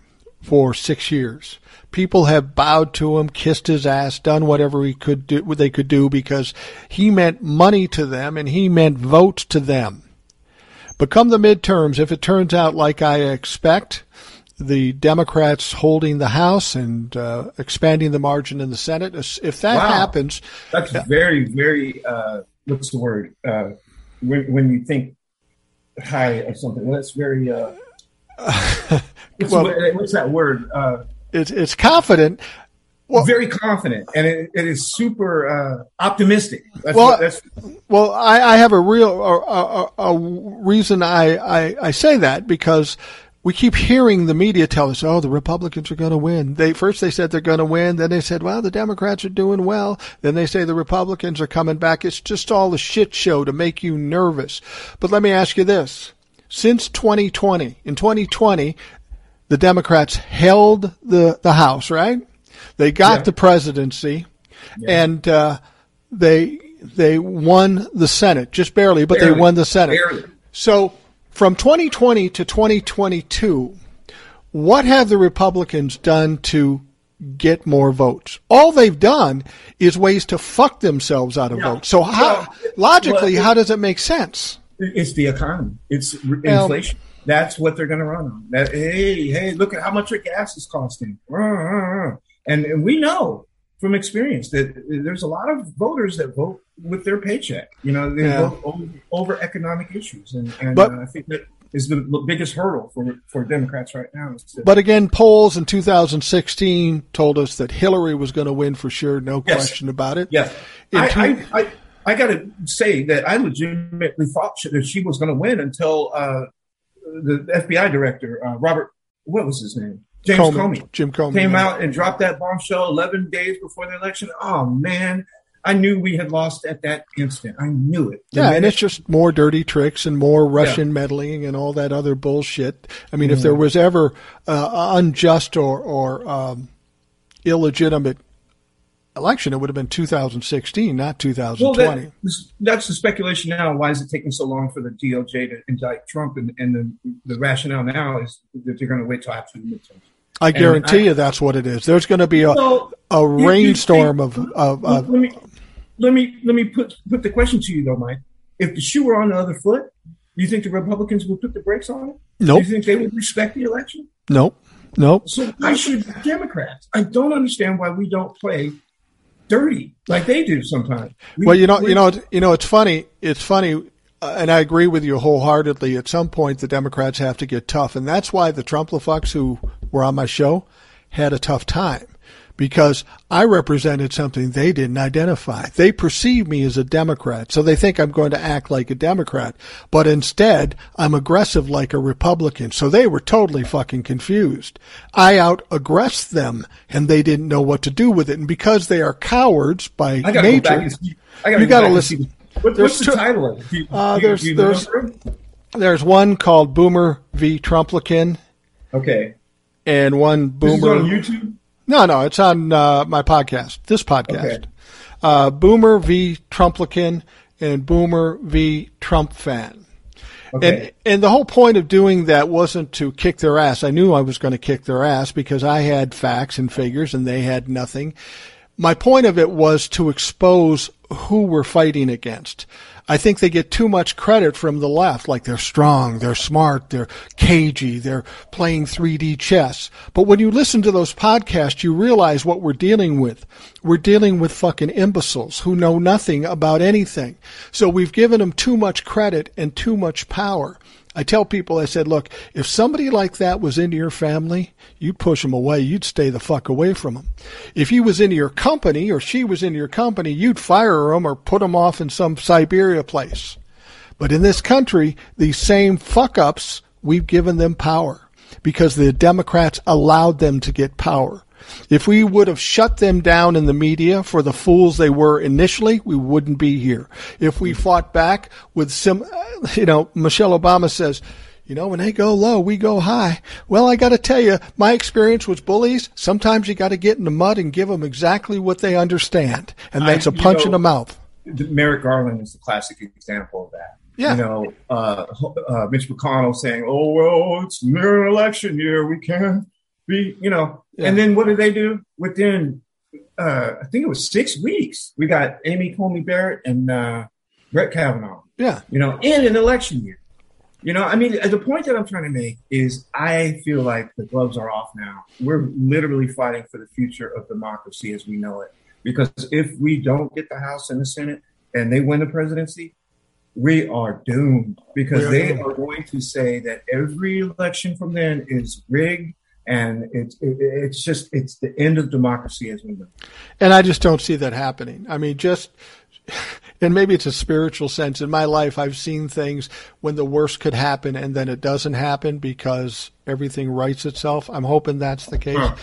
for six years people have bowed to him, kissed his ass, done whatever he could do, what they could do because he meant money to them and he meant votes to them. But come the midterms, if it turns out like I expect, the Democrats holding the House and uh, expanding the margin in the Senate, if that wow. happens, that's very, very. Uh, what's the word? Uh, when, when, you think high of something, well, that's very. What's, well, what's, that word? Uh, it's it's confident. Well, very confident, and it, it is super uh, optimistic. That's well, what, that's, well, I, I, have a real a, a, a reason I, I, I say that because we keep hearing the media tell us, "Oh, the Republicans are going to win." They first they said they're going to win, then they said, "Well, the Democrats are doing well." Then they say the Republicans are coming back. It's just all a shit show to make you nervous. But let me ask you this: since 2020, in 2020, the Democrats held the, the House, right? They got yeah. the presidency, yeah. and uh, they they won the Senate just barely, but barely. they won the Senate. Barely. So from 2020 to 2022, what have the Republicans done to get more votes? All they've done is ways to fuck themselves out of yeah. votes. So how logically, well, how does it make sense? It's the economy. It's inflation. That's what they're going to run on. That hey, hey, look at how much your gas is costing. And, and we know from experience that there's a lot of voters that vote with their paycheck. You know, they yeah. vote over, over, economic issues, and, and but, uh, I think that is the biggest hurdle for for Democrats right now. To, but again, polls in 2016 told us that Hillary was going to win for sure, no yes. question about it. Yes, I, two- I, I, I got to say that I legitimately thought that she was going to win until uh, the FBI director, uh, Robert, what was his name? James Comey, Comey. Jim Comey came yeah. out and dropped that bombshell 11 days before the election. Oh man, I knew we had lost at that instant. I knew it. The yeah, minute- and it's just more dirty tricks and more Russian yeah. meddling and all that other bullshit. I mean, if there was ever uh, unjust or or um, illegitimate election, it would have been 2016, not 2020. Well, that, that's the speculation now. Why is it taking so long for the DOJ to indict Trump? And, and the, the rationale now is that they're going to wait till after the midterms. I guarantee I, you that's what it is. There's going to be a a rainstorm of, of, of, Let me let me let me put put the question to you though, Mike. If the shoe were on the other foot, do you think the Republicans would put the brakes on it? Nope. Do you think they would respect the election? Nope. Nope. So why should Democrats? I don't understand why we don't play dirty like they do sometimes. We, well, you know, you know, you know, it's funny. It's funny, uh, and I agree with you wholeheartedly. At some point, the Democrats have to get tough, and that's why the Trump who were on my show had a tough time because I represented something they didn't identify. They perceive me as a Democrat, so they think I'm going to act like a Democrat, but instead I'm aggressive like a Republican. So they were totally fucking confused. I out aggressed them and they didn't know what to do with it. And because they are cowards by I gotta nature, go see, I gotta you go got to listen. What, There's what's the two- title of it? Uh, you- there's- you there's- There's one called Boomer v. Trumplican Okay. and one This is Boomer. on YouTube? No, no, it's on uh, my podcast. This podcast. Okay. Uh, Boomer v. Trumplican and Boomer v. Trump fan. Okay. And and the whole point of doing that wasn't to kick their ass. I knew I was going to kick their ass because I had facts and figures and they had nothing. My point of it was to expose who we're fighting against. I think they get too much credit from the left, like they're strong, they're smart, they're cagey, they're playing 3D chess. But when you listen to those podcasts, you realize what we're dealing with. We're dealing with fucking imbeciles who know nothing about anything. So we've given them too much credit and too much power. I tell people, I said, look, if somebody like that was into your family, you'd push them away. You'd stay the fuck away from them. If he was into your company or she was into your company, you'd fire them or put them off in some Siberia place. But in this country, these same fuck ups, we've given them power because the Democrats allowed them to get power. If we would have shut them down in the media for the fools they were initially, we wouldn't be here. If we fought back with some, you know, Michelle Obama says, you know, when they go low, we go high. Well, I got to tell you, my experience with bullies, sometimes you got to get in the mud and give them exactly what they understand. And that's a I- you punch know- in the mouth. Merrick Garland is the classic example of that. Yeah. You know, uh, uh, Mitch McConnell saying, "Oh well, it's near an election year. We can't be," you know. Yeah. And then what did they do? Within, uh, I think it was six weeks, we got Amy Coney Barrett and uh, Brett Kavanaugh. Yeah. You know, in an election year. You know, I mean, the point that I'm trying to make is I feel like the gloves are off now. We're literally fighting for the future of democracy as we know it. Because if we don't get the House and the Senate and they win the presidency, we are doomed because are they doomed. are going to say that every election from then is rigged and it's it, it's just it's the end of democracy as we know. it. And I just don't see that happening. I mean, just, and maybe it's a spiritual sense. In my life, I've seen things when the worst could happen and then it doesn't happen because everything rights itself. I'm hoping that's the case. Huh.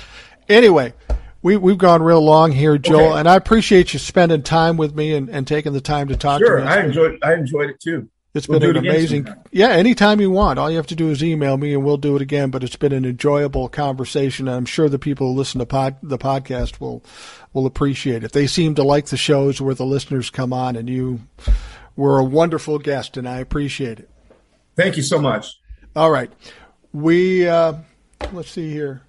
Anyway, we, we've gone real long here, Joel, Okay. and I appreciate you spending time with me and, and taking the time to talk Sure, to me. Sure, I enjoyed I enjoyed it too. It's We'll been an it amazing. sometime. Yeah, anytime you want. All you have to do is email me and we'll do it again. But it's been an enjoyable conversation. I'm sure the people who listen to pod, the podcast will will appreciate it. They seem to like the shows where the listeners come on, and you were a wonderful guest, and I appreciate it. Thank you so much. All right, we uh, let's see here.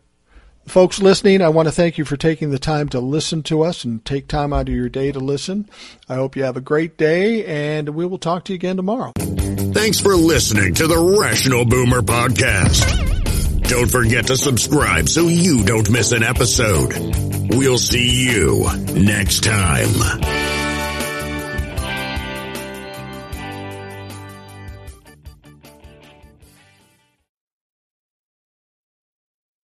Folks listening, I want to thank you for taking the time to listen to us and take time out of your day to listen. I hope you have a great day, and we will talk to you again tomorrow. Thanks for listening to the Rational Boomer Podcast. Don't forget to subscribe so you don't miss an episode. We'll see you next time.